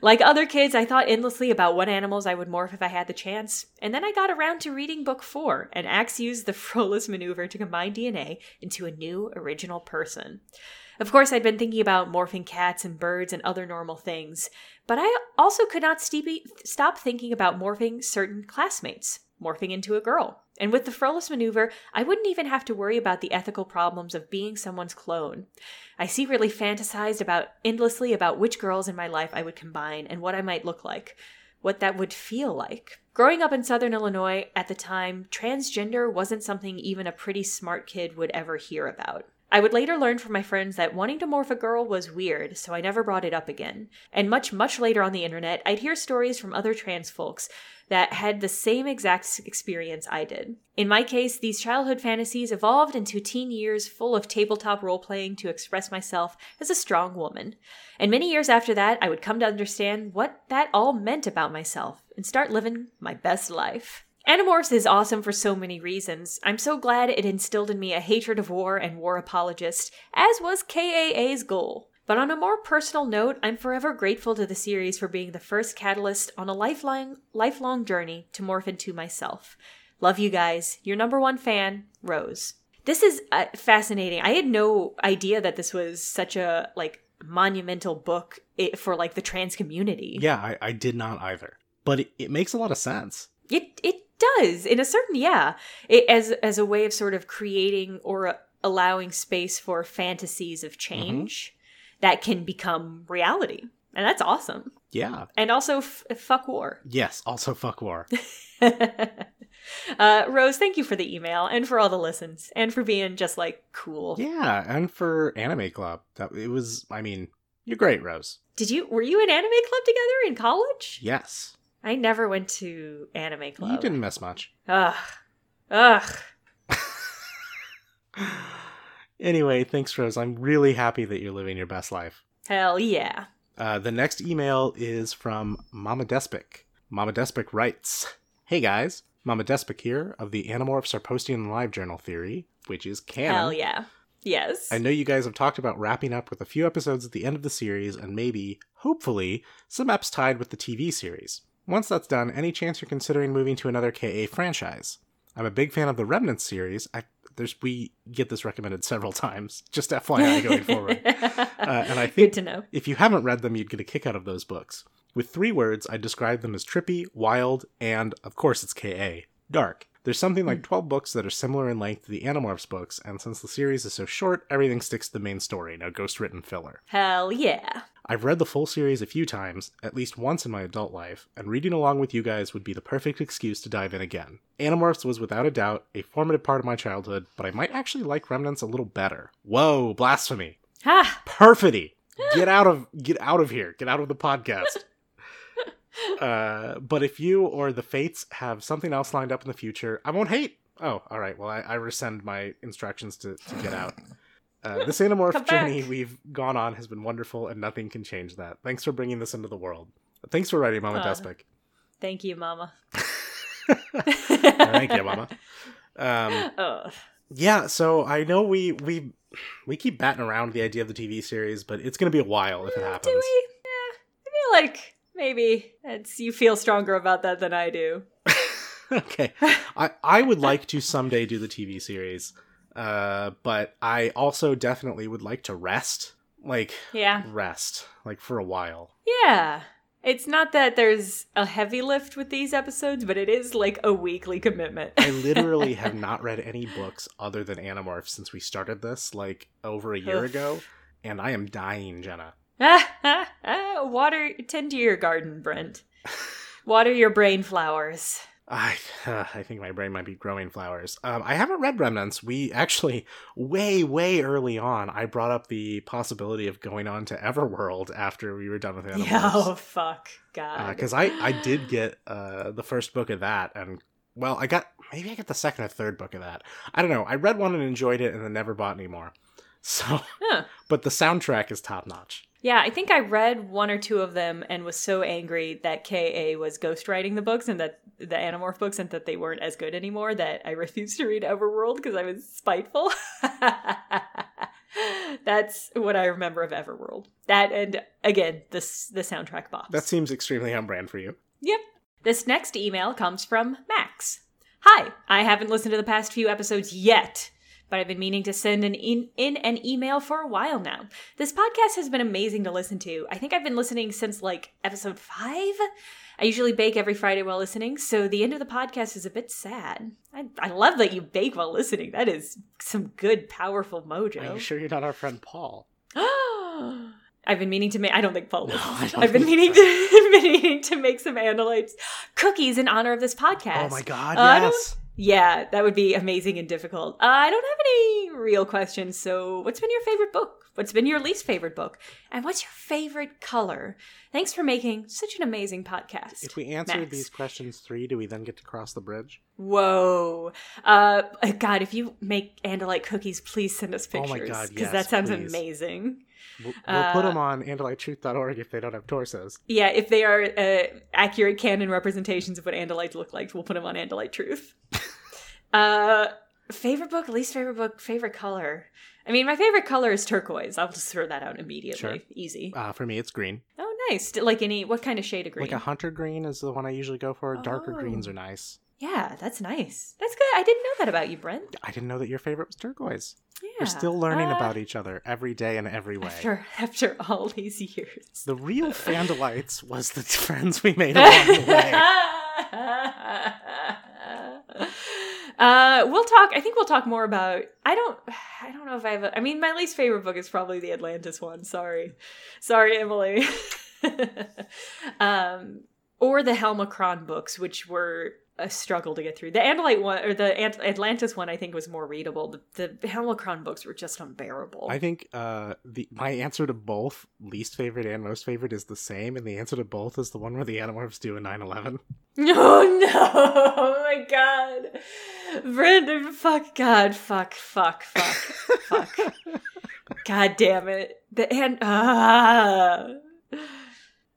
Like other kids, I thought endlessly about what animals I would morph if I had the chance, and then I got around to reading book four, and Ax used the Frolis maneuver to combine DNA into a new original person. Of course, I'd been thinking about morphing cats and birds and other normal things, but I also could not stop thinking about morphing certain classmates, morphing into a girl. And with the Frolis maneuver, I wouldn't even have to worry about the ethical problems of being someone's clone. I secretly fantasized about endlessly about which girls in my life I would combine and what I might look like, what that would feel like. Growing up in southern Illinois at the time, transgender wasn't something even a pretty smart kid would ever hear about. I would later learn from my friends that wanting to morph a girl was weird, so I never brought it up again. And much, much later on the internet, I'd hear stories from other trans folks that had the same exact experience I did. In my case, these childhood fantasies evolved into teen years full of tabletop role playing to express myself as a strong woman. And many years after that, I would come to understand what that all meant about myself and start living my best life. Animorphs is awesome for so many reasons. I'm so glad it instilled in me a hatred of war and war apologist, as was KAA's goal. But on a more personal note, I'm forever grateful to the series for being the first catalyst on a lifelong lifelong journey to morph into myself. Love you guys. Your number one fan, Rose. This is uh, fascinating. I had no idea that this was such a like monumental book for like the trans community. Yeah, I, I did not either. But it, it makes a lot of sense. It it does in a certain yeah, it, as as a way of sort of creating or uh, allowing space for fantasies of change that can become reality, and that's awesome. Yeah. And also, f- fuck war. Yes, also fuck war. Uh, Rose, thank you for the email and for all the listens and for being just like cool. Yeah, and for Anime Club. That it was I mean, you're great, Rose. Did you were you in anime club together in college? Yes. I never went to anime club. You didn't miss much. Ugh. Ugh. anyway, thanks, Rose. I'm really happy that you're living your best life. Hell yeah. Uh, the next email is from Mama Despic. Mama Despic writes Hey guys, Mama Despic here of the Animorphs are posting in the live journal theory, which is canon. Hell yeah. Yes. I know you guys have talked about wrapping up with a few episodes at the end of the series and maybe, hopefully, some eps tied with the TV series. Once that's done, any chance you're considering moving to another KA franchise? I'm a big fan of the Remnant series. I there's we get this recommended several times. Just FYI going forward. Uh, and I Good think to know. if you haven't read them, you'd get a kick out of those books. With three words, I describe them as trippy, wild, and, of course, it's KA, dark. There's something like hmm. 12 books that are similar in length to the Animorphs books, and since the series is so short, everything sticks to the main story, no ghost written filler. Hell yeah. I've read the full series a few times, at least once in my adult life, and reading along with you guys would be the perfect excuse to dive in again. Animorphs was without a doubt a formative part of my childhood, but I might actually like Remnants a little better. Whoa, blasphemy. Ha! Perfidy. Get out of get out of here. Get out of the podcast. uh, but if you or the fates have something else lined up in the future, I won't hate. Oh, all right. Well, I, I rescind my instructions to, to get out. Uh, this Animorph back. journey we've gone on has been wonderful, and nothing can change that. Thanks for bringing this into the world. Thanks for writing, Mama Uh, Despic. Thank you, Mama. Thank you, Mama. Um, Ugh. yeah, so I know we we we keep batting around the idea of the TV series, but it's going to be a while if it happens. Do we? Yeah. I feel like maybe it's you feel stronger about that than I do. okay. I, I would like to someday do the TV series, uh, but I also definitely would like to rest. Like, Yeah. rest. Like, for a while. Yeah. It's not that there's a heavy lift with these episodes, but it is like a weekly commitment. I literally have not read any books other than Animorphs since we started this, like, over a year Ugh. ago, and I am dying, Jenna. Water, tend to your garden, Brent. Water your brain flowers. I I think my brain might be growing flowers. Um, I haven't read Remnants. We actually way way early on, I brought up the possibility of going on to Everworld after we were done with. Yeah, oh, fuck. God. because I I did get uh the first book of that and well I got maybe I got the second or third book of that I don't know I read one and enjoyed it and then never bought any more so Huh. but the soundtrack is top notch Yeah, I think I read one or two of them and was so angry that KA was ghostwriting the books and that the Animorph books and that they weren't as good anymore that I refused to read Everworld because I was spiteful. That's what I remember of Everworld. That and again, this the soundtrack box. that seems extremely on brand for you Yep. This next email comes from Max. Hi, I haven't listened to the past few episodes yet, but I've been meaning to send an in, in an email for a while now. This podcast has been amazing to listen to. I think I've been listening since like episode five. I usually bake every Friday while listening, so the end of the podcast is a bit sad. I, I love that you bake while listening. That is some good, powerful mojo. are you sure you're not our friend Paul I've been meaning to make. I don't think Paul. No, listens. I don't I've been meaning to been meaning to make some Andalites cookies in honor of this podcast. oh my god Uh, yes Yeah, that would be amazing and difficult. Uh, I don't have any real questions. So, what's been your favorite book? What's been your least favorite book? And what's your favorite color? Thanks for making such an amazing podcast. if we answer Max. these questions three do we then get to cross the bridge Whoa. Uh, God, if you make Andalite cookies, please send us Oh pictures. my God, Because yes, that sounds please. amazing. We'll, we'll put Uh, them on andalitetruth.org if they don't have torsos Yeah, if they are uh, accurate canon representations of what Andalites look like, we'll put them on Andalite Truth. uh, favorite book, least favorite book, favorite color. I mean, my favorite color is turquoise. I'll just throw that out immediately. Sure. Easy. uh, for me it's green oh, nice. Like any, what kind of shade of green? like a hunter green is the one i usually go for darker Oh. greens are nice yeah, that's nice. That's good. I didn't know that about you, Brent. I didn't know that your favorite was turquoise. Yeah. We're still learning Uh, about each other every day in every way. After after all these years. The real Fandalites was the friends we made along the way. uh, we'll talk. I think we'll talk more about. I don't. I don't know if I have. A, I mean, my least favorite book is probably the Atlantis one. Sorry, sorry, Emily. um, or the Helmacron books, which were a struggle to get through. The Andalite one or the Ant- Atlantis one, I think, was more readable. The, the books were just unbearable. I think uh, the my answer to both least favorite and most favorite is the same, and the answer to both is the one where the Animorphs do a 9/11. Oh no! Oh my god, Brendan! Fuck God! Fuck! Fuck! Fuck! fuck! God damn it! The and ah. Uh,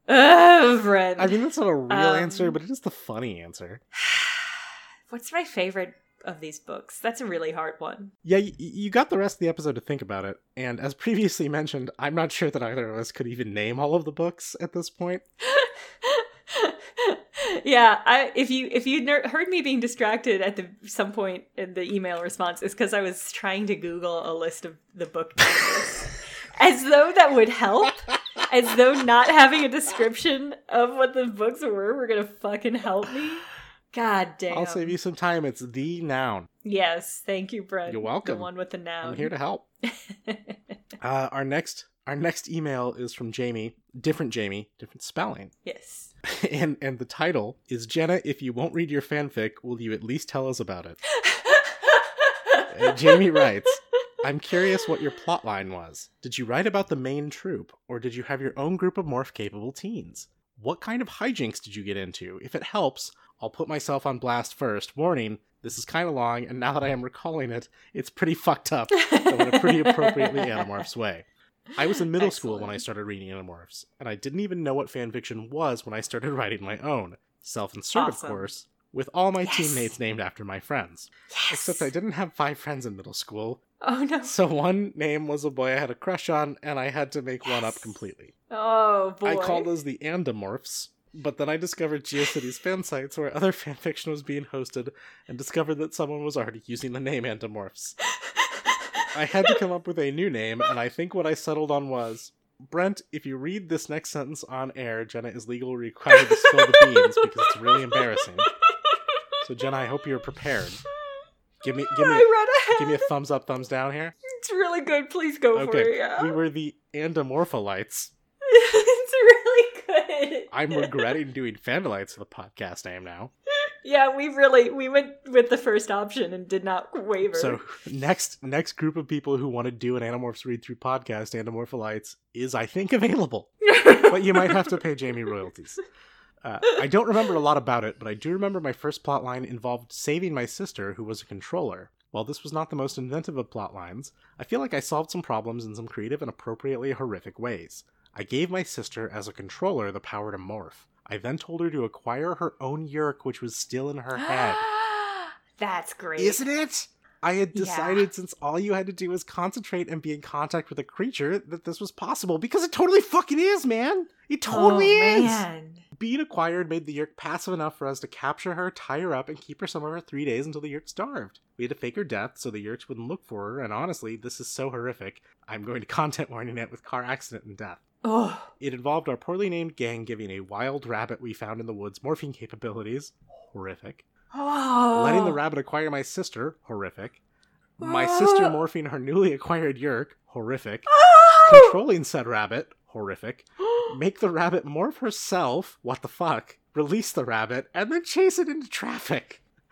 I mean, that's not a real Um, answer, but it is the funny answer. What's my favorite of these books? That's a really hard one. Yeah, y- you got the rest of the episode to think about it, and as previously mentioned, I'm not sure that either of us could even name all of the books at this point. yeah, I if you if you ner- heard me being distracted at the some point in the email response, it's because I was trying to Google a list of the book titles, as though that would help. As though not having a description of what the books were were gonna fucking help me. God damn. I'll save you some time. It's the noun. Yes, thank you, Brent. You're welcome. The one with the noun. I'm here to help. Uh, our next our next email is from Jamie, different Jamie, different spelling, yes. and and the title is Jenna. If you won't read your fanfic, will you at least tell us about it? Uh, Jamie writes, I'm curious what your plotline was. Did you write about the main troop, or did you have your own group of morph capable teens? What kind of hijinks did you get into? If it helps, I'll put myself on blast first. Warning, this is kind of long, and now that I am recalling it, it's pretty fucked up, though in a pretty appropriately Animorphs way. I was in middle school when I started reading Animorphs, and I didn't even know what fanfiction was when I started writing my own. Self insert, Awesome. of course, with all my Yes. teammates named after my friends. Yes. Except I didn't have five friends in middle school, Oh no. so one name was a boy I had a crush on, and I had to make one up completely. Oh boy. I called those the Andamorphs, but then I discovered GeoCities fan sites where other fanfiction was being hosted, and discovered that someone was already using the name Andamorphs. I had to come up with a new name, and I think what I settled on was Brent, if you read this next sentence on air, Jenna is legally required to spill the beans because it's really embarrassing. So Jenna, I hope you're prepared. Give me give me I read ahead. give me a thumbs up, thumbs down here. It's really good. Please go for it. Okay, Yeah. we were the Andamorpholites. it's really good. I'm regretting doing Fandalites for the podcast name now. Yeah, we really we went with the first option and did not waver. So next next group of people who want to do an Animorphs read through podcast, Andamorpholites, is I think available, but you might have to pay Jamie royalties. Uh, I don't remember a lot about it, but I do remember my first plotline involved saving my sister, who was a controller. While this was not the most inventive of plotlines, I feel like I solved some problems in some creative and appropriately horrific ways. I gave my sister, as a controller, the power to morph. I then told her to acquire her own Yeerk, which was still in her head. That's great. Isn't it? I had Yeah. decided since all you had to do was concentrate and be in contact with a creature that this was possible because it totally fucking is, man. It totally oh, is. Man. Being acquired made the Yeerk passive enough for us to capture her, tie her up, and keep her somewhere for three days until the Yeerk starved. We had to fake her death so the Yeerks wouldn't look for her, and honestly, this is so horrific. I'm going to content warning it with car accident and death. Oh. It involved our poorly named gang giving a wild rabbit we found in the woods morphine capabilities. Horrific. Oh. Letting the oh. rabbit acquire my sister. Horrific. My sister oh. morphing her newly acquired Yeerk. Horrific. Oh! Controlling said rabbit. Horrific. Make the rabbit morph herself. What the fuck? Release the rabbit and then chase it into traffic.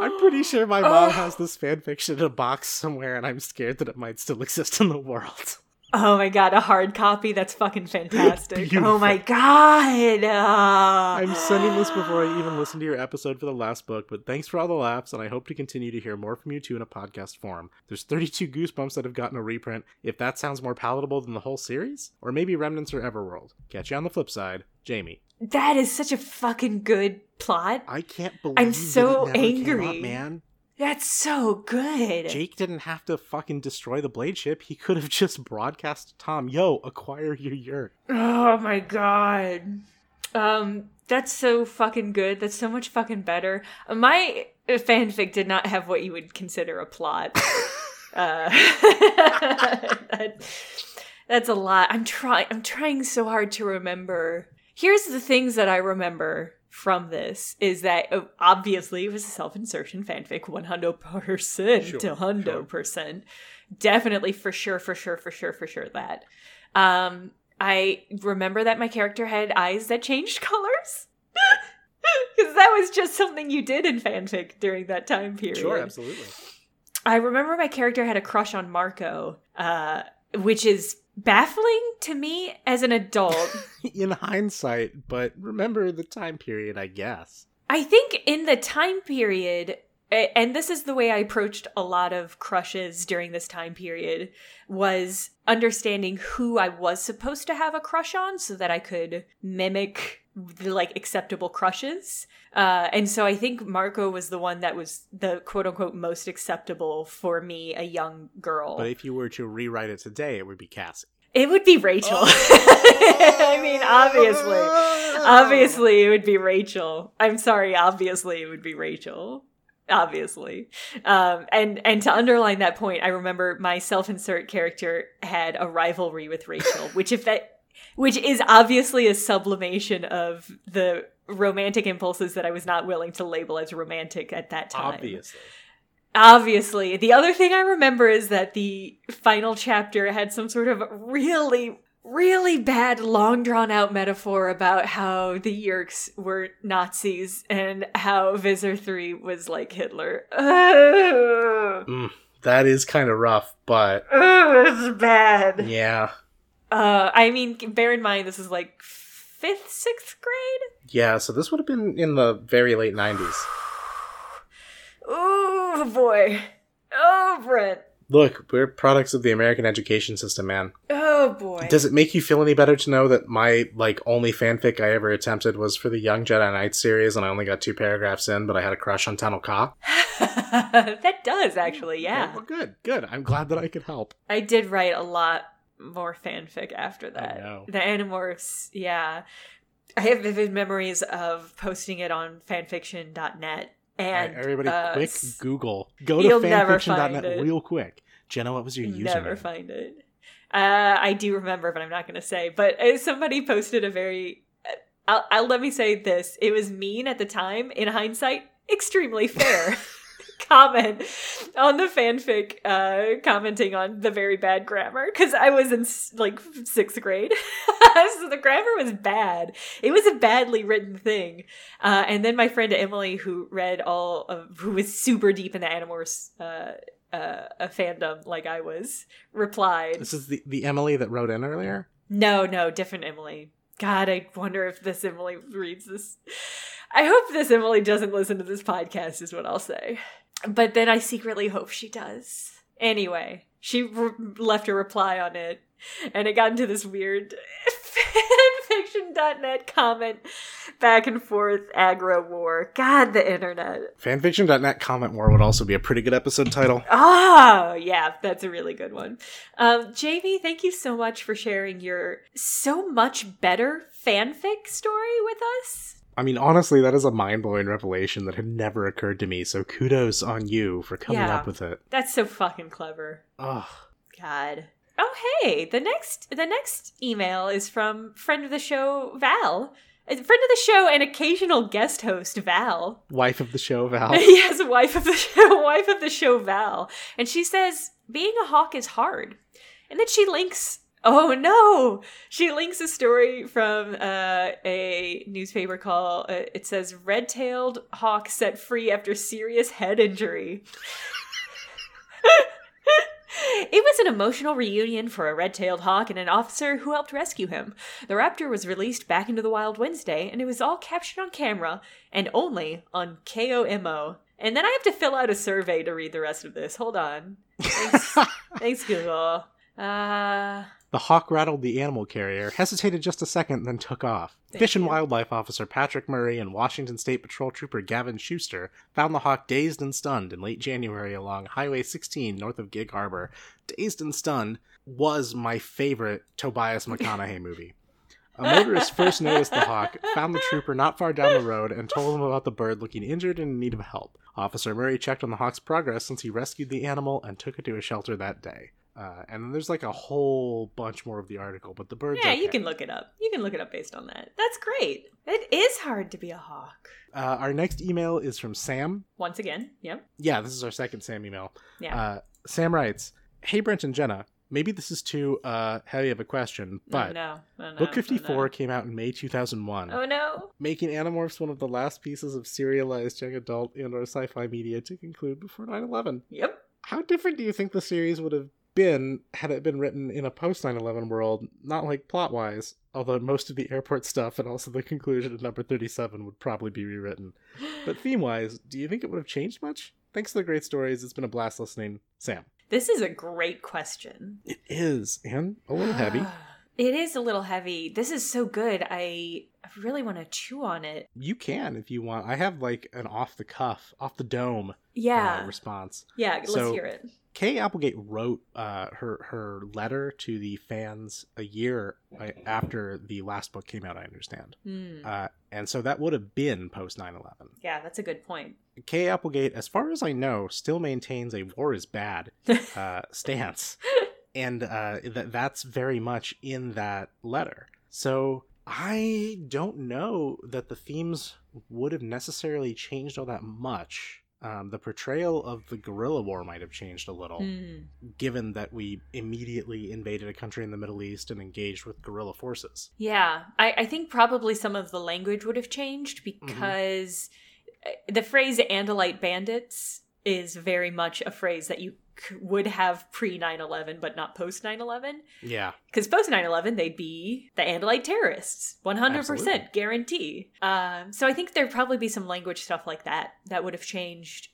I'm pretty sure my mom Oh. has this fanfiction in a box somewhere, and I'm scared that it might still exist in the world. Oh my god, a hard copy. That's fucking fantastic. Oh my god. Ah. I'm sending this before I even listen to your episode for the last book, but thanks for all the laughs, and I hope to continue to hear more from you too in a podcast form. There's 32 Goosebumps that have gotten a reprint, if that sounds more palatable than the whole series, or maybe Remnants or Everworld. Catch you on the flip side, Jamie. That is such a fucking good plot. I can't believe I'm so it never came angry. man. That's so good. Jake didn't have to fucking destroy the blade ship. He could have just broadcast to Tom, "Yo, acquire your yeerk." Oh my god. Um, that's so fucking good. That's so much fucking better. My fanfic did not have what you would consider a plot. uh, that, that's a lot. I'm trying. I'm trying so hard to remember. Here's the things that I remember from this is that uh, obviously it was a self-insertion fanfic 100% Sure, to 100% definitely for sure for sure for sure for sure that um i remember that my character had eyes that changed colors because that that was just something you did in fanfic during that time period. Sure, absolutely. I remember my character had a crush on Marco, uh, which is baffling to me as an adult. in hindsight, but remember the time period, I guess. I think in the time period, and this is the way I approached a lot of crushes during this time period, was understanding who I was supposed to have a crush on so that I could mimic the like acceptable crushes. Uh, and so I think Marco was the one that was the quote unquote most acceptable for me, a young girl. But if you were to rewrite it today, it would be Cassie. It would be Rachel. I mean, obviously. Obviously, it would be Rachel. I'm sorry, obviously, it would be Rachel. Obviously. Um, and, and to underline that point, I remember my self insert character had a rivalry with Rachel, which, if that. Which is obviously a sublimation of the romantic impulses that I was not willing to label as romantic at that time. Obviously. Obviously. The other thing I remember is that the final chapter had some sort of really, really bad, long drawn out metaphor about how the Yeerks were Nazis and how Visser 3 was like Hitler. Mm, that is kind of rough, but Ugh, it's bad. yeah. Uh, I mean, bear in mind, this is like fifth, sixth grade? Yeah, so this would have been in the very late 90s. Oh boy. Oh, Brent. Look, we're products of the American education system, man. Oh boy. Does it make you feel any better to know that my like only fanfic I ever attempted was for the Young Jedi Knight series, and I only got two paragraphs in, but I had a crush on Tenel Ka? that does actually, yeah. Well, good, good. I'm glad that I could help. I did write a lot more fanfic after that. The Animorphs, yeah. I have vivid memories of posting it on fanfiction.net. And right, everybody, uh, quick Google. Go to you'll never find fanfiction.net real quick. Jenna, what was your username? never find it. Uh, I do remember, but I'm not going to say. But uh, somebody posted a very. Uh, I'll, I'll let me say this: it was mean at the time. In hindsight, extremely fair. comment on the fanfic uh commenting on the very bad grammar because i was in like sixth grade so the grammar was bad it was a badly written thing uh and then my friend emily who read all of who was super deep in the animorphs uh uh, a fandom like I was replied, This is the, the Emily that wrote in earlier? "No, no, different Emily." God, I wonder if this Emily reads this. I hope this Emily doesn't listen to this podcast, is what I'll say. But then I secretly hope she does. Anyway, she re- left a reply on it, and it got into this weird fanfiction.net comment back and forth aggro war. God, the internet. Fanfiction.net comment war would also be a pretty good episode title. Ah, yeah, that's a really good one. Um, Jamie, thank you so much for sharing your so much better fanfic story with us. I mean, honestly, that is a mind blowing revelation that had never occurred to me, so kudos on you for coming Yeah. up with it. That's so fucking clever. Ugh. God. Oh hey, the next the next email is from friend of the show Val. A friend of the show and occasional guest host Val. Wife of the show, Val. yes, wife of the show, wife of the show Val. And she says being a hawk is hard. And then she links Oh no! She links a story from uh, a newspaper call. Uh, it says red-tailed hawk set free after serious head injury. It was an emotional reunion for a red tailed hawk and an officer who helped rescue him. The raptor was released back into the wild Wednesday, and it was all captured on camera and only on KOMO. And then I have to fill out a survey to read the rest of this. Hold on. Thanks, Thanks Google. Uh, The hawk rattled the animal carrier, hesitated just a second, then took off. Thank Fish and you. Wildlife Officer Patrick Murray and Washington State Patrol Trooper Gavin Schuster found the hawk dazed and stunned in late January along Highway 16 north of Gig Harbor. Dazed and Stunned was my favorite Tobias McConaughey movie. A motorist first noticed the hawk, found the trooper not far down the road, and told him about the bird looking injured and in need of help. Officer Murray checked on the hawk's progress since he rescued the animal and took it to a shelter that day. Uh, and then there's like a whole bunch more of the article, but the bird's yeah, you can look it up. You can look it up based on that. That's great. It is hard to be a hawk. Uh, our next email is from Sam. Once again, yep. Yeah, this is our second Sam email. Yeah. Uh, Sam writes, "Hey Brent and Jenna, maybe this is too uh, heavy of a question, but no, no, no, Book no, 54 no. came out in May 2001, Oh no. making Animorphs one of the last pieces of serialized young adult and or sci-fi media to conclude before 9/11. Yep. How different do you think the series would have been had it been written in a post 9/11 world, not like plot-wise, although most of the airport stuff and also the conclusion of number 37 would probably be rewritten. But theme-wise, do you think it would have changed much? Thanks to the great stories, it's been a blast listening. Sam. This is a great question. It is, and a little heavy. It is a little heavy. This is so good. I really want to chew on it. You can if you want. I have like an off the cuff, off the dome Yeah. uh, response. yeah, let's so- hear it. K.A. Applegate wrote uh, her her letter to the fans a year uh, after the last book came out. I understand, Hmm. uh, and so that would have been post 9-11. yeah, that's a good point. K.A. Applegate, as far as I know, still maintains a war is bad uh, stance, and uh, that that's very much in that letter. So I don't know that the themes would have necessarily changed all that much. Um, the portrayal of the guerrilla war might have changed a little, Hmm. given that we immediately invaded a country in the Middle East and engaged with guerrilla forces. Yeah, I, I think probably some of the language would have changed because uh the phrase Andalite bandits is very much a phrase that you would have pre 9 11, but not post 9 11. Yeah, Because post 9 11, they'd be the Andalite terrorists. 100% Absolutely. guarantee. Um, so I think there'd probably be some language stuff like that that would have changed.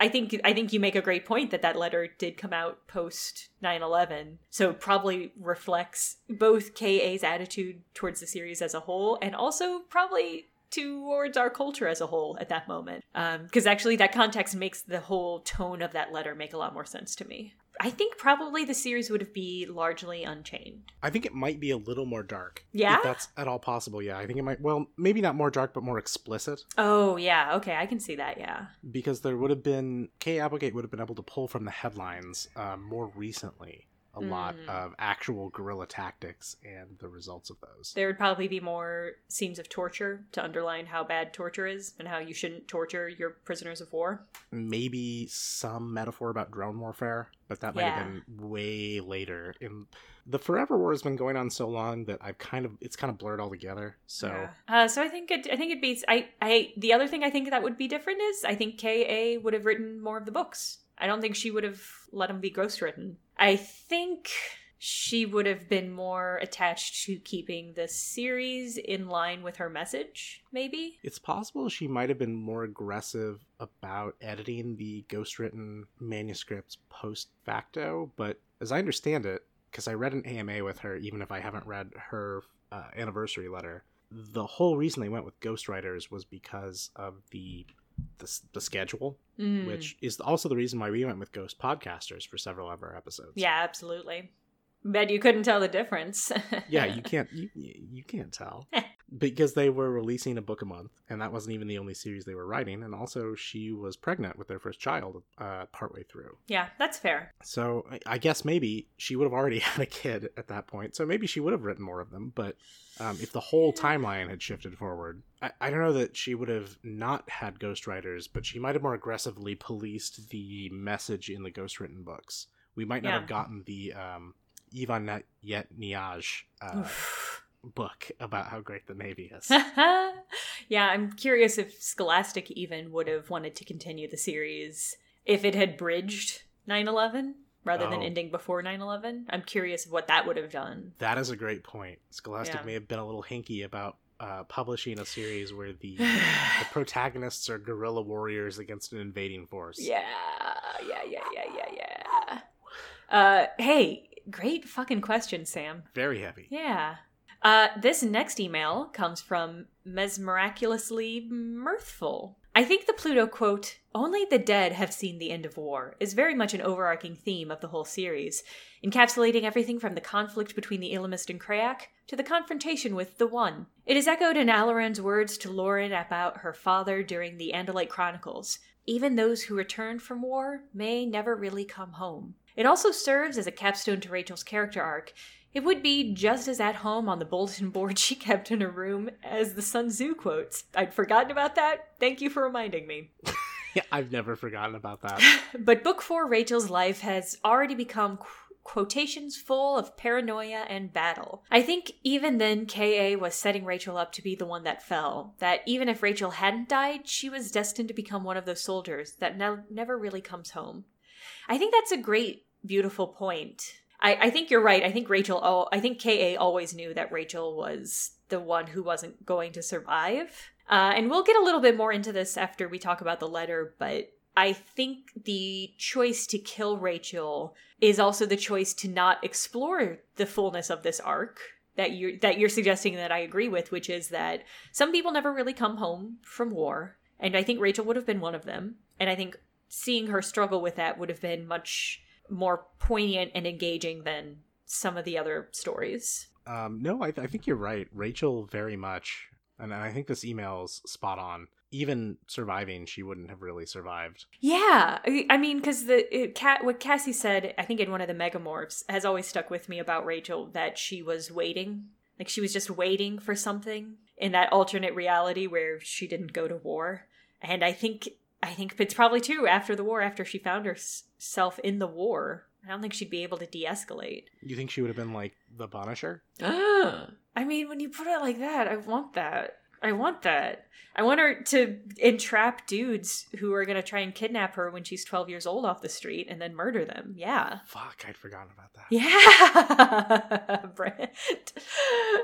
I think I think you make a great point that that letter did come out post 9/11. So it probably reflects both KA's attitude towards the series as a whole and also probably towards our culture as a whole at that moment. Because actually, that context makes the whole tone of that letter make a lot more sense to me. I think probably the series would have be largely unchained. I think it might be a little more dark. Yeah? if that's at all possible. Yeah, I think it might. Well, maybe not more dark, but more explicit. Oh, yeah. Okay, I can see that. Yeah. because there would have been Kay Applegate would have been able to pull from the headlines um, more recently a lot Mm. of actual guerrilla tactics and the results of those. There would probably be more scenes of torture to underline how bad torture is and how you shouldn't torture your prisoners of war. Maybe some metaphor about drone warfare, but that might have been way later. In the Forever War has been going on so long that I've kind of it's kind of blurred all together. So Yeah. uh, so I think it, I think it beats. I, I the other thing I think that would be different is I think Ka would have written more of the books. I don't think she would have let them be ghostwritten. I think she would have been more attached to keeping the series in line with her message. Maybe. it's possible she might have been more aggressive about editing the ghostwritten manuscripts post facto, but as I understand it, because I read an AMA with her, even if I haven't read her uh, anniversary letter, the whole reason they went with ghostwriters was because of the the, the schedule, Mm. which is also the reason why we went with ghost podcasters for several of our episodes. Yeah, absolutely. Bet you couldn't tell the difference. yeah, you can't you, you can't tell because they were releasing a book a month, and that wasn't even the only series they were writing. And also, she was pregnant with their first child uh, partway through. yeah, that's fair. So I- I guess maybe she would have already had a kid at that point. So maybe she would have written more of them. But um, if the whole timeline had shifted forward, I, I don't know that she would have not had ghostwriters, but she might have more aggressively policed the message in the ghostwritten books. We might not Yeah. have gotten the um, Ivan Yetniaj uh, book about how great the Navy is. yeah, I'm curious if Scholastic even would have wanted to continue the series if it had bridged 9/11 rather than Oh. ending before 9/11. I'm curious what that would have done. That is a great point. Scholastic Yeah. may have been a little hinky about uh, publishing a series where the, the protagonists are guerrilla warriors against an invading force. Yeah, yeah, yeah, yeah, yeah, yeah. Uh, hey, great fucking question, Sam. Very heavy. Yeah. Uh, this next email comes from Mesmiraculously Mirthful. I think the Plato quote, only the dead have seen the end of war, is very much an overarching theme of the whole series, encapsulating everything from the conflict between the Ellimist and Crayak to the confrontation with the One. It is echoed in Alloran's words to Loren about her father during the Andalite Chronicles. Even those who returned from war may never really come home. It also serves as a capstone to Rachel's character arc, it would be just as at home on the bulletin board she kept in her room as the Sun Tzu quotes. I'd forgotten about that. Thank you for reminding me. Yeah, I've never forgotten about that. But book four, Rachel's life, has already become qu- quotations full of paranoia and battle. I think even then, K.A. was setting Rachel up to be the one that fell. That even if Rachel hadn't died, she was destined to become one of those soldiers that ne- never really comes home. I think that's a great, beautiful point. I, I think you're right. I think Rachel, oh, I think K.A. always knew that Rachel was the one who wasn't going to survive. Uh, and we'll get a little bit more into this after we talk about the letter, but I think the choice to kill Rachel is also the choice to not explore the fullness of this arc that you're that you're suggesting that I agree with, which is that some people never really come home from war, and I think Rachel would have been one of them. And I think seeing her struggle with that would have been much more poignant and engaging than some of the other stories. Um, no, I, th- I think you're right. Rachel very much, and I think this email's spot on even surviving, she wouldn't have really survived. Yeah, I mean, because the it, Cat, what Cassie said, I think in one of the megamorphs, has always stuck with me about Rachel that she was waiting, like she was just waiting for something in that alternate reality where she didn't go to war. And I think I think it's probably true after the war, after she found herself in the war. I don't think she'd be able to de-escalate. You think she would have been like the Punisher? I mean, when you put it like that, I want that. I want that. I want her to entrap dudes who are going to try and kidnap her when she's 12 years old off the street and then murder them. Yeah. Fuck, I'd forgotten about that. Yeah. Brent.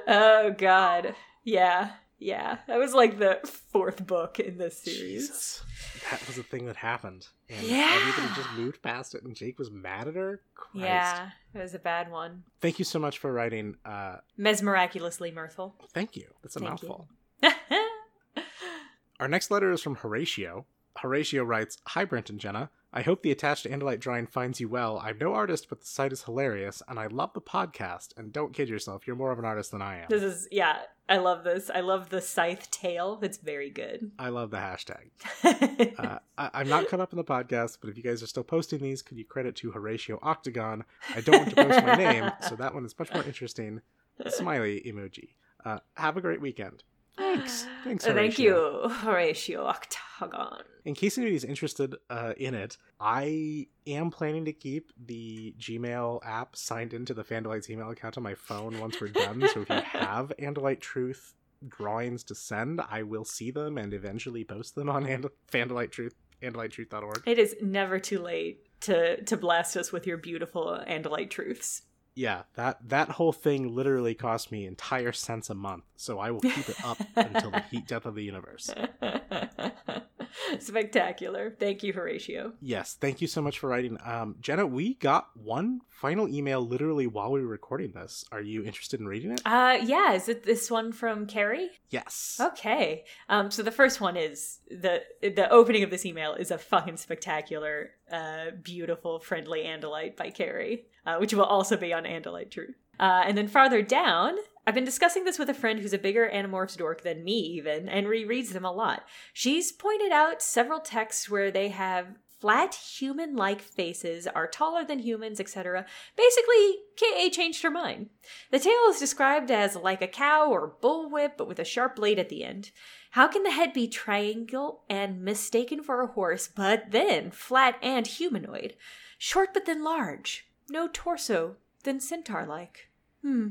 Oh, God. Yeah. Yeah. That was like the fourth book in this series. Jesus. That was a thing that happened. And yeah. everybody just moved past it and Jake was mad at her. Christ. Yeah. It was a bad one. Thank you so much for writing. Uh, Mesmiraculously mirthful. Thank you. That's a Thank mouthful. Our next letter is from Horatio. Horatio writes Hi, Brent and Jenna. I hope the attached Andalite drawing finds you well. I'm no artist, but the site is hilarious, and I love the podcast. And don't kid yourself, you're more of an artist than I am. This is, yeah, I love this. I love the scythe tail. It's very good. I love the hashtag. uh, I- am not caught up in the podcast, but if you guys are still posting these, could you credit to Horatio Octagon? I don't want to post my name, so that one is much more interesting. Smiley emoji. Uh, have a great weekend. Thanks. Thanks, Horatio. Thank you, Horatio Octagon. In case anybody's interested uh, in it, I am planning to keep the Gmail app signed into the Fandalites email account on my phone once we're done. so if you have Andalite Truth drawings to send, I will see them and eventually post them on And- Fandalite Truth, AndaliteTruth.org. It is never too late to to blast us with your beautiful Andalite truths yeah, that that whole thing literally cost me entire cents a month, so I will keep it up until the heat death of the universe. Spectacular. Thank you, Horatio. Yes, thank you so much for writing. Um, Jenna, we got one final email literally while we were recording this. Are you interested in reading it? Uh, yeah. Is it this one from Carrie? Yes. Okay. Um, so the first one is the the opening of this email is a fucking spectacular, uh, beautiful, friendly Andalite by Carrie, uh, which will also be on Andalite Truth. Uh, and then farther down, I've been discussing this with a friend who's a bigger Animorphs dork than me, even, and rereads them a lot. She's pointed out several texts where they have flat human like faces, are taller than humans, etc. Basically, KA changed her mind. The tail is described as like a cow or bullwhip, but with a sharp blade at the end. How can the head be triangle and mistaken for a horse, but then flat and humanoid? Short but then large. No torso, then centaur like. Hmm.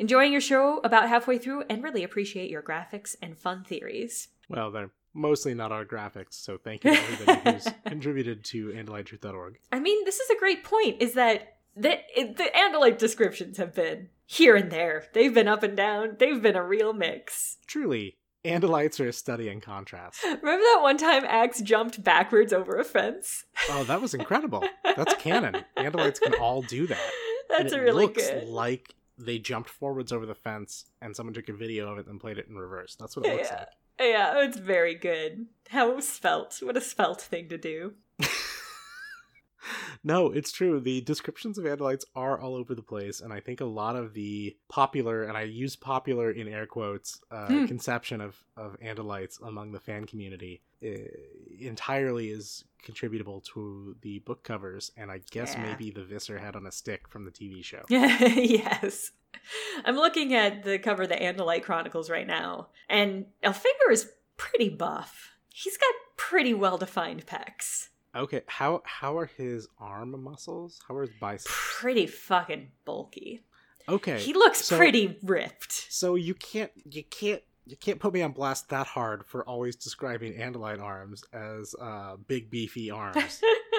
Enjoying your show about halfway through and really appreciate your graphics and fun theories. Well, they're mostly not our graphics, so thank you to everybody who's contributed to AndaliteTruth.org. I mean, this is a great point, is that the, the Andalite descriptions have been here and there. They've been up and down. They've been a real mix. Truly, Andalites are a study in contrast. Remember that one time Ax jumped backwards over a fence? Oh, that was incredible. That's canon. Andalites can all do that. That's a really looks good. like they jumped forwards over the fence and someone took a video of it and played it in reverse. That's what it looks like. Yeah, it's very good. How svelte. What a spelt thing to do. no, it's true. The descriptions of Andalites are all over the place, and I think a lot of the popular, and I use popular in air quotes, uh, hmm. conception of, of Andalites among the fan community uh, entirely is contributable to the book covers, and I guess yeah. maybe the Visser head on a stick from the TV show. yes. I'm looking at the cover of the Andalite Chronicles right now, and Elfangor is pretty buff. He's got pretty well defined pecs. Okay, how how are his arm muscles? How are his biceps? Pretty fucking bulky. Okay, He looks so- pretty ripped. So you can't you can't you can't put me on blast that hard for always describing Andalite arms as uh, big beefy arms.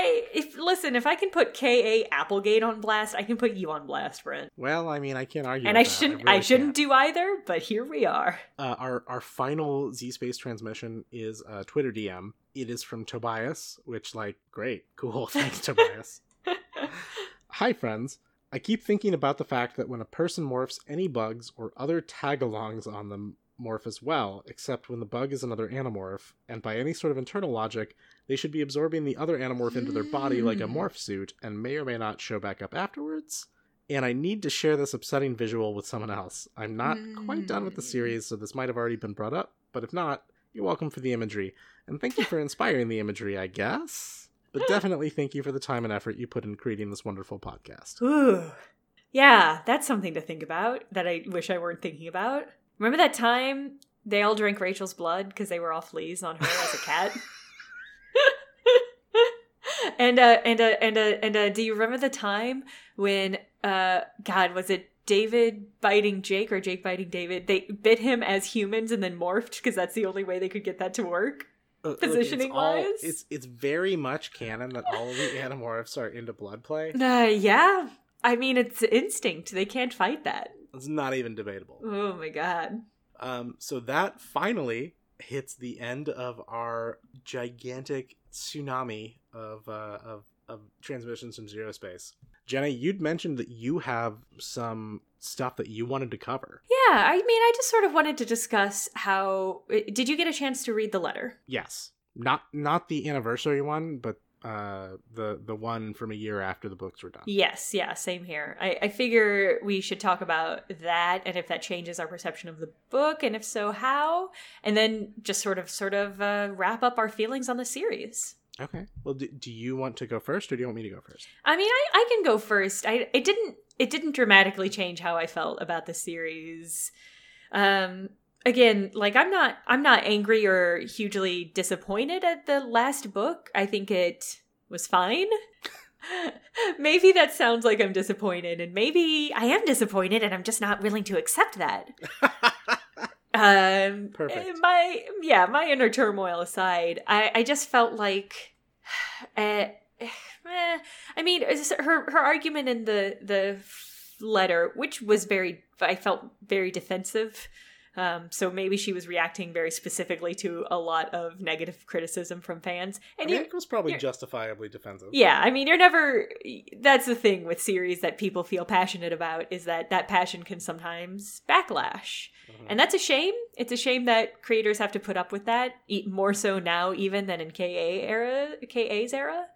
I if listen, if I can put K.A. Applegate on blast, I can put you on blast, Brent. well, I mean, I can't argue. and I shouldn't really I shouldn't can't. do either, but here we are. Uh, our our final Z Space transmission is a Twitter DM. It is from Tobias, which like great, cool. Thanks, Tobias. Hi, friends. I keep thinking about the fact that when a person morphs, any bugs or other tagalongs on them morph as well, except when the bug is another animorph, and by any sort of internal logic, they should be absorbing the other animorph into their body like a Hmm. morph suit and may or may not show back up afterwards. And I need to share this upsetting visual with someone else. I'm not quite done with the Hmm. series, so this might have already been brought up, but if not, you're welcome for the imagery. And thank you for inspiring the imagery, I guess. But definitely thank you for the time and effort you put in creating this wonderful podcast. Ooh. Yeah, that's something to think about that I wish I weren't thinking about. Remember that time they all drank Rachel's blood because they were all fleas on her as a cat? and uh and uh and uh and uh do you remember the time when uh God was it David biting Jake or Jake biting David? They bit him as humans and then morphed because that's the only way they could get that to work. Uh, look, Positioning it's all- wise? it's it's very much canon that all of the animorphs are into blood play. Uh yeah. I mean it's instinct. They can't fight that. It's not even debatable. Oh my god. Um, so that finally hits the end of our gigantic tsunami of uh, of of transmissions from zero space. Jenna, you'd mentioned that you have some stuff that you wanted to cover. Yeah, I mean, I just sort of wanted to discuss how. Did you get a chance to read the letter? Yes, not not the anniversary one, but uh, the the one from a year after the books were done. Yes, yeah, same here. I, I figure we should talk about that and if that changes our perception of the book, and if so, how, and then just sort of sort of uh, wrap up our feelings on the series. Okay. Well, do, do you want to go first, or do you want me to go first? I mean, I, I can go first. I it didn't it didn't dramatically change how I felt about the series. Um again, like I'm not I'm not angry or hugely disappointed at the last book. I think it was fine. maybe that sounds like I'm disappointed and maybe I am disappointed and I'm just not willing to accept that. Um, Perfect. My yeah, my inner turmoil aside, I I just felt like, uh, eh, I mean, her her argument in the the letter, which was very, I felt very defensive. Um, so maybe she was reacting very specifically to a lot of negative criticism from fans, I and mean, you, it was probably justifiably defensive. yeah, I mean, you're never. That's the thing with series that people feel passionate about is that that passion can sometimes backlash, Mhm. and that's a shame. It's a shame that creators have to put up with that more so now even than in KA era, KA's era.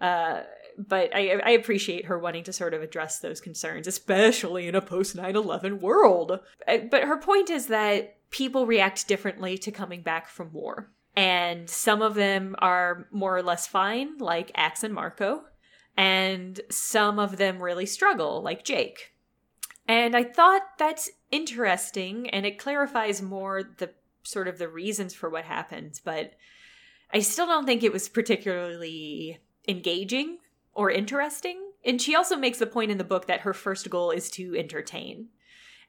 Uh, but I, I appreciate her wanting to sort of address those concerns, especially in a post 9 11 world. Uh, But her point is that people react differently to coming back from war. And some of them are more or less fine, like Ax and Marco. And some of them really struggle, like Jake. And I thought that's interesting, and it clarifies more the sort of the reasons for what happened, but I still don't think it was particularly engaging or interesting. And she also makes the point in the book that her first goal is to entertain.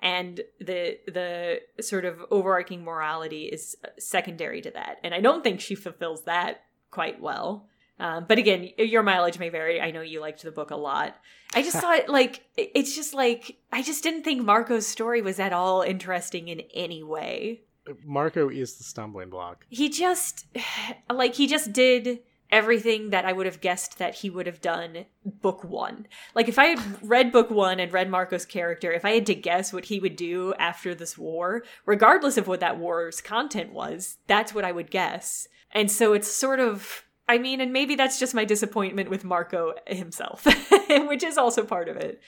And the the sort of overarching morality is secondary to that. And I don't think she fulfills that quite well. Um, but again, your mileage may vary. I know you liked the book a lot. I just thought, like, it's just like, I just didn't think Marco's story was at all interesting in any way Marco is the stumbling block. he just like he just did everything that I would have guessed that he would have done book 1. Like if I had read book 1 and read Marco's character, if I had to guess what he would do after this war, regardless of what that war's content was, that's what I would guess. And so it's sort of I mean, and maybe that's just my disappointment with Marco himself, which is also part of it.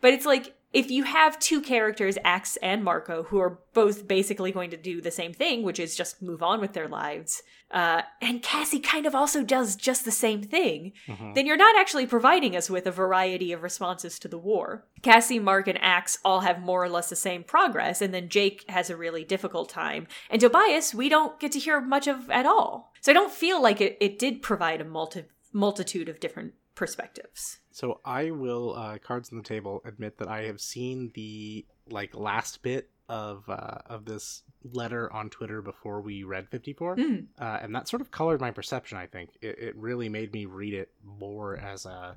But it's like if you have two characters, Ax and Marco, who are both basically going to do the same thing, which is just move on with their lives, uh, and Cassie kind of also does just the same thing, Mhm. then you're not actually providing us with a variety of responses to the war. Cassie, Mark, and Ax all have more or less the same progress, and then Jake has a really difficult time. And Tobias, we don't get to hear much of at all. So I don't feel like it, it did provide a multi- multitude of different perspectives. So I will, uh, cards on the table, admit that I have seen the like last bit of uh, of this letter on Twitter before we read 54, Mm. uh, and that sort of colored my perception. I think it, it really made me read it more as a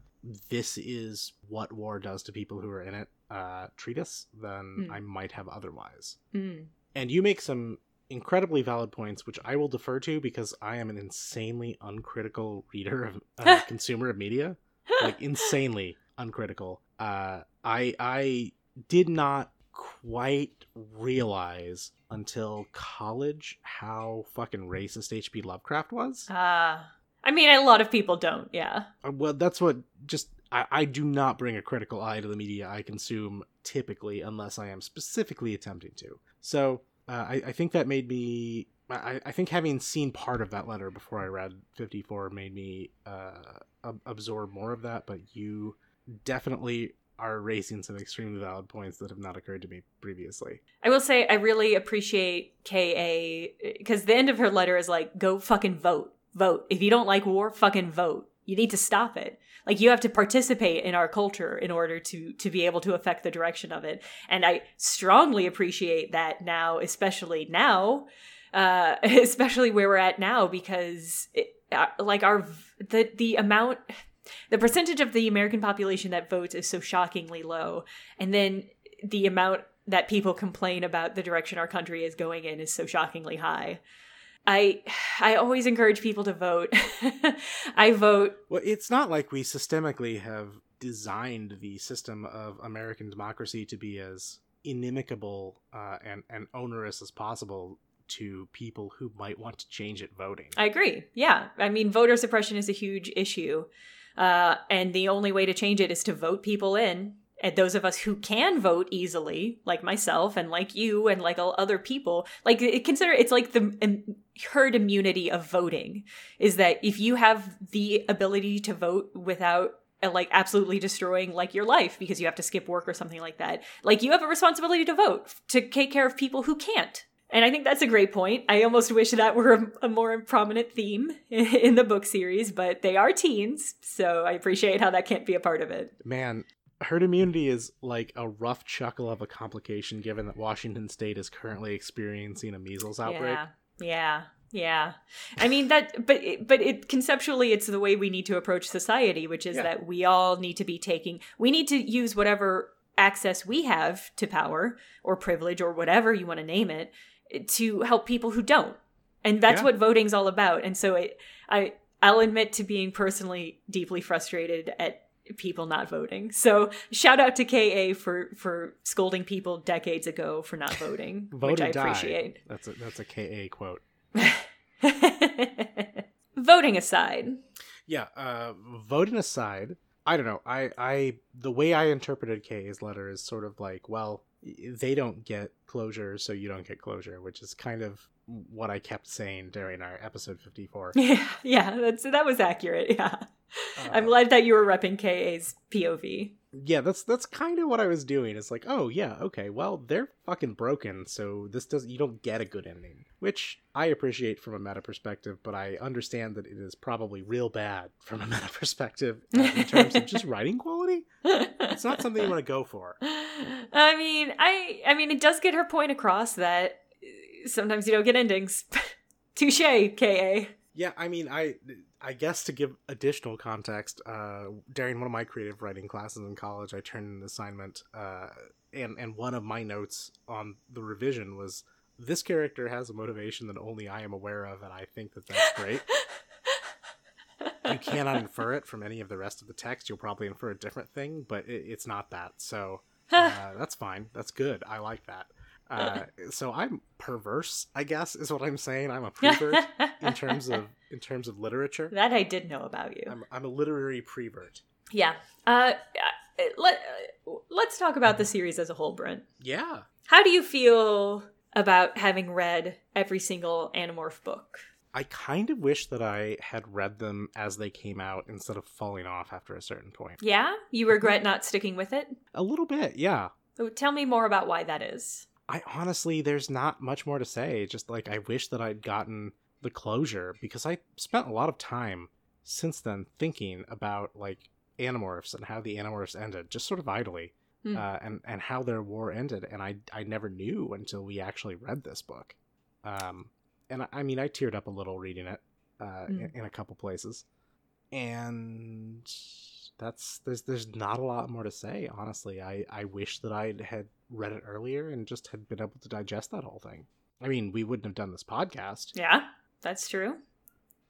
this is what war does to people who are in it uh, treatise than Mm. I might have otherwise. Mm. And you make some incredibly valid points, which I will defer to because I am an insanely uncritical reader of uh, consumer of media, like insanely uncritical. Uh, I I did not quite realize until college how fucking racist H.P. Lovecraft was. Ah. I mean, a lot of people don't, yeah. Uh, well, that's what just. I, I do not bring a critical eye to the media I consume typically unless I am specifically attempting to. So uh, I, I think that made me. I, I think having seen part of that letter before I read 54 made me uh, ab- absorb more of that, but you definitely are raising some extremely valid points that have not occurred to me previously. I will say I really appreciate KA because the end of her letter is like, go fucking vote. Vote. If you don't like war, fucking vote. You need to stop it. Like you have to participate in our culture in order to to be able to affect the direction of it. And I strongly appreciate that now, especially now, uh, especially where we're at now, because it, uh, like our the the amount the percentage of the American population that votes is so shockingly low, and then the amount that people complain about the direction our country is going in is so shockingly high. I I always encourage people to vote. I vote. Well, it's not like we systemically have designed the system of American democracy to be as inimicable uh, and, and onerous as possible to people who might want to change it voting. I agree. Yeah, I mean, voter suppression is a huge issue, uh, and the only way to change it is to vote people in. And those of us who can vote easily, like myself and like you and like all other people, like consider it's like the um, herd immunity of voting is that if you have the ability to vote without uh, like absolutely destroying like your life because you have to skip work or something like that, like you have a responsibility to vote to take care of people who can't. And I think that's a great point. I almost wish that were a, a more prominent theme in the book series, but they are teens, so I appreciate how that can't be a part of it. Man, herd immunity is like a rough chuckle of a complication given that Washington state is currently experiencing a measles outbreak. Yeah, yeah, yeah. I mean that, but it, but it conceptually, it's the way we need to approach society, which is Yeah. that we all need to be taking, we need to use whatever access we have to power or privilege or whatever you want to name it to help people who don't, and that's Yeah. what voting's all about. And so it, I, I'll admit to being personally deeply frustrated at people not voting. So shout out to KA for for scolding people decades ago for not voting, Vote which I die. appreciate. That's a that's a KA quote. Voting aside, Yeah, uh voting aside, I don't know. I I the way I interpreted K's letter is sort of like, well, they don't get closure, so you don't get closure, which is kind of what I kept saying during our episode 54. yeah, yeah, that's that was accurate. Yeah, I'm Uh, glad that you were repping KA's POV. Yeah, that's that's kind of what I was doing. It's like, oh yeah, okay, well they're fucking broken, so this does you don't get a good ending, which I appreciate from a meta perspective, but I understand that it is probably real bad from a meta perspective uh, in terms of just writing quality. It's not something you want to go for. I mean, I I mean, it does get her point across that uh, sometimes you don't get endings. Touche, KA. Yeah, I mean, I I guess to give additional context, uh, during one of my creative writing classes in college, I turned in an assignment, uh, and and one of my notes on the revision was this character has a motivation that only I am aware of, and I think that that's great. you cannot infer it from any of the rest of the text. You'll probably infer a different thing, but it, it's not that. So uh, that's fine. That's good. I like that. Uh, so I'm perverse, I guess, is what I'm saying. I'm a prevert in terms of in terms of literature. that I did know about you. I'm I'm a literary prevert. Yeah. Uh, uh, let, let's talk about the series as a whole, Brent. Yeah. How do you feel about having read every single Animorph book? I kind of wish that I had read them as they came out instead of falling off after a certain point. Yeah? You regret not sticking with it? A little bit, yeah. So tell me more about why that is. I honestly, there's not much more to say. Just like I wish that I'd gotten the closure because I spent a lot of time since then thinking about like Animorphs and how the Animorphs ended, just sort of idly, Hmm. uh, and and how their war ended. And I I never knew until we actually read this book. Um, and I, I mean, I teared up a little reading it uh, Hmm. in, in a couple places, and that's there's there's not a lot more to say. Honestly, I I wish that I had read it earlier and just had been able to digest that whole thing. I mean, we wouldn't have done this podcast. Yeah, that's true.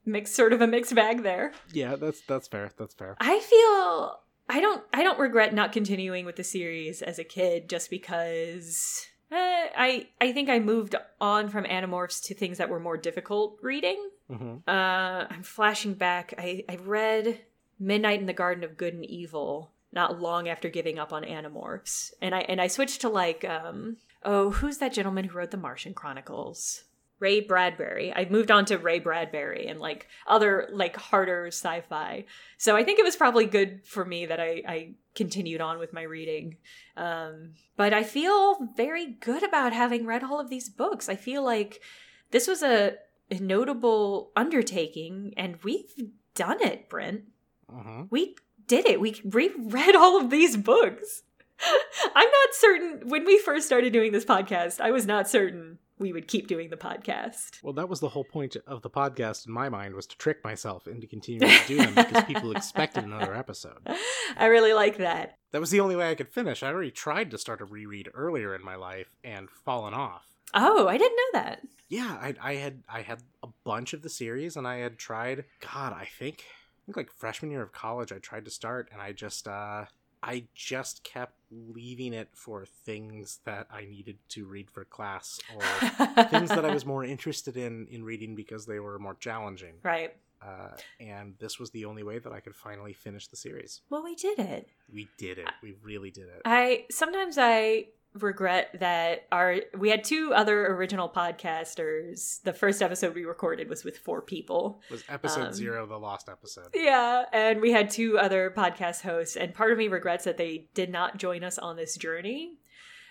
Mix sort of a mixed bag there. Yeah, that's that's fair. That's fair. I feel I don't I don't regret not continuing with the series as a kid just because eh, I I think I moved on from Animorphs to things that were more difficult reading. hmm Uh, I'm flashing back. I I read Midnight in the Garden of Good and Evil not long after giving up on Animorphs, and I and I switched to like um oh who's that gentleman who wrote the Martian Chronicles? Ray Bradbury. I moved on to Ray Bradbury and like other like harder sci-fi. So I think it was probably good for me that I, I continued on with my reading. Um, but I feel very good about having read all of these books. I feel like this was a, a notable undertaking, and we've done it, Brent. Hmm We did it. We reread all of these books. I'm not certain. When we first started doing this podcast, I was not certain we would keep doing the podcast. Well, that was the whole point of the podcast in my mind was to trick myself into continuing to do them because people expected another episode. I really like that. That was the only way I could finish. I already tried to start a reread earlier in my life and fallen off. Oh, I didn't know that. Yeah, I, I had I had a bunch of the series, and I had tried. God, I think think like freshman year of college, I tried to start, and I just uh I just kept leaving it for things that I needed to read for class or things that I was more interested in in reading because they were more challenging. right. Uh, and this was the only way that I could finally finish the series. Well, we did it. We did it. We really did it. I sometimes I regret that our we had two other original podcasters. The first episode we recorded was with four people. It was episode Um, zero, the lost episode. Yeah, and we had two other podcast hosts, and part of me regrets that they did not join us on this journey.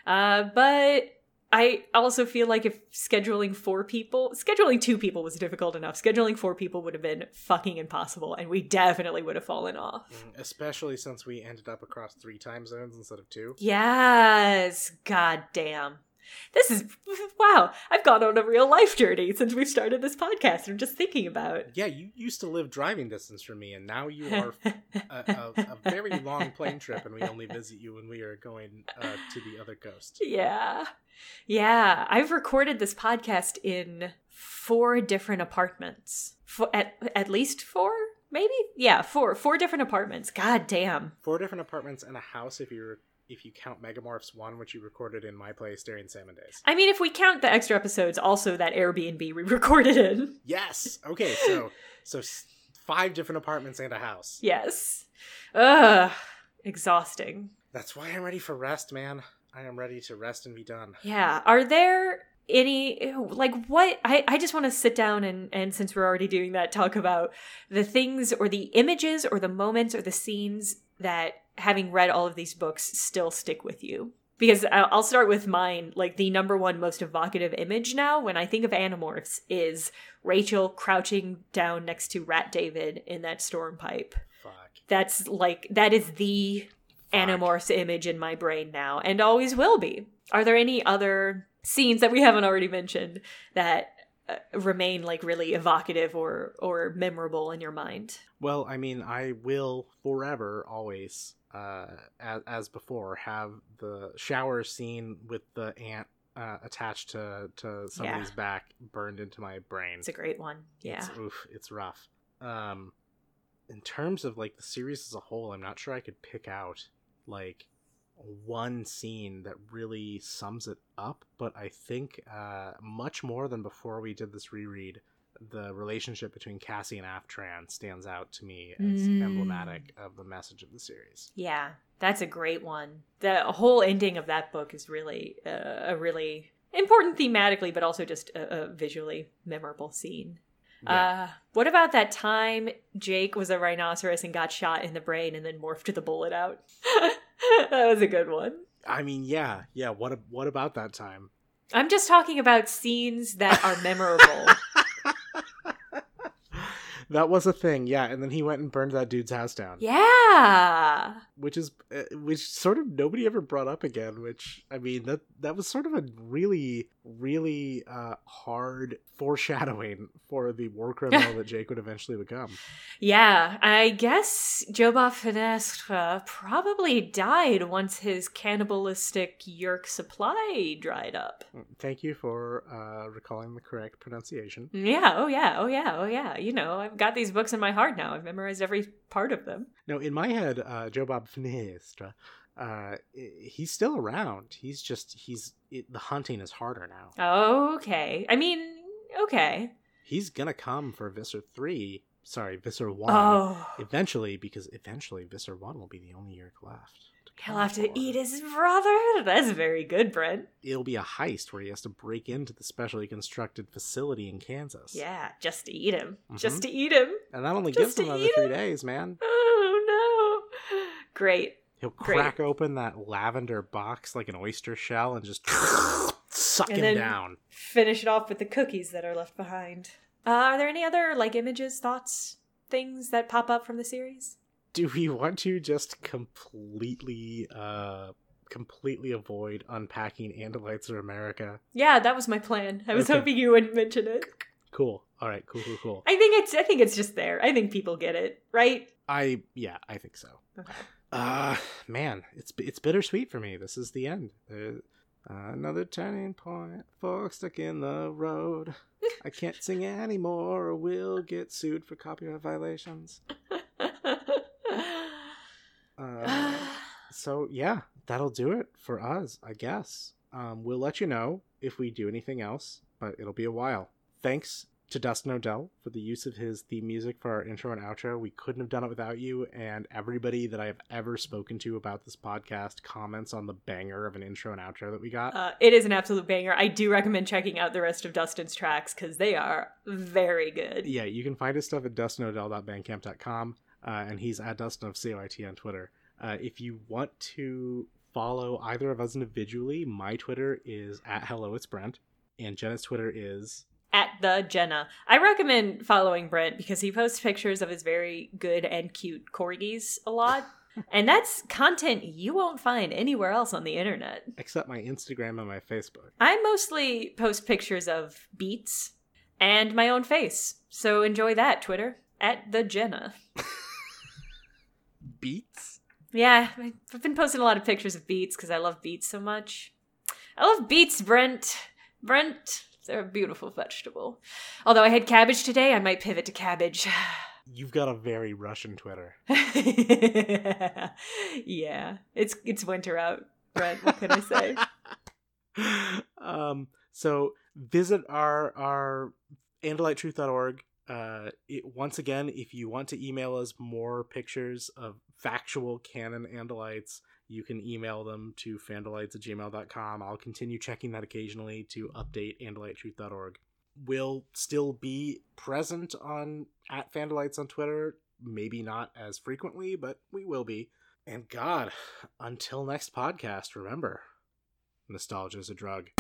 Uh, but I also feel like if scheduling four people, scheduling two people was difficult enough. Scheduling four people would have been fucking impossible, and we definitely would have fallen off. Mm, Especially since we ended up across three time zones instead of two. Yes, god damn. This is wow. I've gone on a real life journey since we've started this podcast. I'm just thinking about. Yeah, you used to live driving distance from me, and now you are a, a, a very long plane trip, and we only visit you when we are going uh, to the other coast. Yeah. Yeah. I've recorded this podcast in four different apartments. For, at, at least four? Maybe? Yeah, four. Four different apartments. God damn. Four different apartments and a house if you're if you count Megamorphs one, which you recorded in my place during Salmon Days. I mean, if we count the extra episodes, also that Airbnb we recorded in. Yes. Okay. So so five different apartments and a house. Yes. Ugh. Exhausting. That's why I'm ready for rest, man. I am ready to rest and be done. Yeah. Are there any like what I, I just want to sit down and and since we're already doing that talk about the things or the images or the moments or the scenes that having read all of these books still stick with you because i'll start with mine like the number one most evocative image now when i think of animorphs is rachel crouching down next to rat david in that storm pipe Fuck. that's like that is the Fuck. Animorphs image in my brain now and always will be. Are there any other scenes that we haven't already mentioned that uh, remain like really evocative or or memorable in your mind? Well, I mean, I will forever, always, uh, as, as before, have the shower scene with the ant uh, attached to to somebody's back burned into my brain. It's a great one. Yeah. It's, oof, it's rough. Um, in terms of like the series as a whole, I'm not sure I could pick out like one scene that really sums it up, but I think uh, much more than before we did this reread, the relationship between Cassie and Aftran stands out to me as Mm. emblematic of the message of the series. Yeah, that's a great one. The whole ending of that book is really uh, a really important thematically, but also just a, a visually memorable scene. Yeah. Uh, what about that time Jake was a rhinoceros and got shot in the brain and then morphed the bullet out? that was a good one. I mean, yeah, yeah. What what about that time? I'm just talking about scenes that are memorable. that was a thing, yeah. And then he went and burned that dude's house down, yeah. which is uh, which sort of nobody ever brought up again. Which I mean, that that was sort of a really really uh, hard foreshadowing for the war criminal that Jake would eventually become. Yeah, I guess Joba Finestre probably died once his cannibalistic yeerk supply dried up. Thank you for uh, recalling the correct pronunciation. Yeah, oh yeah, oh yeah, oh yeah. You know, I've got these books in my heart now. I've memorized every part of them. No, in my head, uh, Joe Bob Finestre, uh, he's still around. He's just he's it, the hunting is harder now. Okay. I mean, okay. He's gonna come for Visser three. Sorry, Visser one. Oh. Eventually, because eventually Visser one will be the only Yeerk left. He'll have to eat his brother? That's very good, Brent. It'll be a heist where he has to break into the specially constructed facility in Kansas. Yeah, just to eat him. Mhm. Just to eat him. and that only Just gives him another three him? days, man. Oh no. Great. He'll Great. crack open that lavender box like an oyster shell and just suck And him then- down. Finish it off with the cookies that are left behind. Uh, are there any other like images, thoughts, things that pop up from the series? Do we want to just completely uh completely avoid unpacking Andalites of America? Yeah, that was my plan. I was Okay. hoping you wouldn't mention it. Cool. All right, cool, cool, cool. I think it's I think it's just there. I think people get it, right? I yeah, I think so. Okay. Uh man, it's it's bittersweet for me. This is the end. Uh, another turning point, fork stuck in the road. I can't sing anymore or we'll get sued for copyright violations. Uh, so yeah, that'll do it for us, I guess. Um, we'll let you know if we do anything else, but it'll be a while. Thanks to Dustin Odell for the use of his theme music for our intro and outro. We couldn't have done it without you, and everybody that I have ever spoken to about this podcast comments on the banger of an intro and outro that we got. uh, it is an absolute banger. I do recommend checking out the rest of Dustin's tracks because they are very good. yeah, you can find his stuff at dustinodell.bandcamp.com, uh, and he's at Dustin of CYT on Twitter. Uh, if you want to follow either of us individually, my Twitter is at Hello It's Brent, and Jenna's Twitter is At the Jenna. I recommend following Brent because he posts pictures of his very good and cute corgis a lot. and that's content you won't find anywhere else on the internet. except my Instagram and my Facebook. I mostly post pictures of beats and my own face. So enjoy that, Twitter. At the Jenna. Beats? Yeah, I've been posting a lot of pictures of beets because I love beets so much. I love beets, Brent. Brent, they're a beautiful vegetable. Although I had cabbage today, I might pivot to cabbage. You've got a very Russian Twitter. yeah, it's it's winter out, Brent. What can I say? um, so visit our our andalitetruth.org. Uh, it, once again, if you want to email us more pictures of factual canon Andalites, you can email them to fandalites at gmail.com. I'll continue checking that occasionally to update andalitetruth.org. We'll still be present on at Fandalites on Twitter. Maybe not as frequently, but we will be. And God, until next podcast, remember nostalgia is a drug.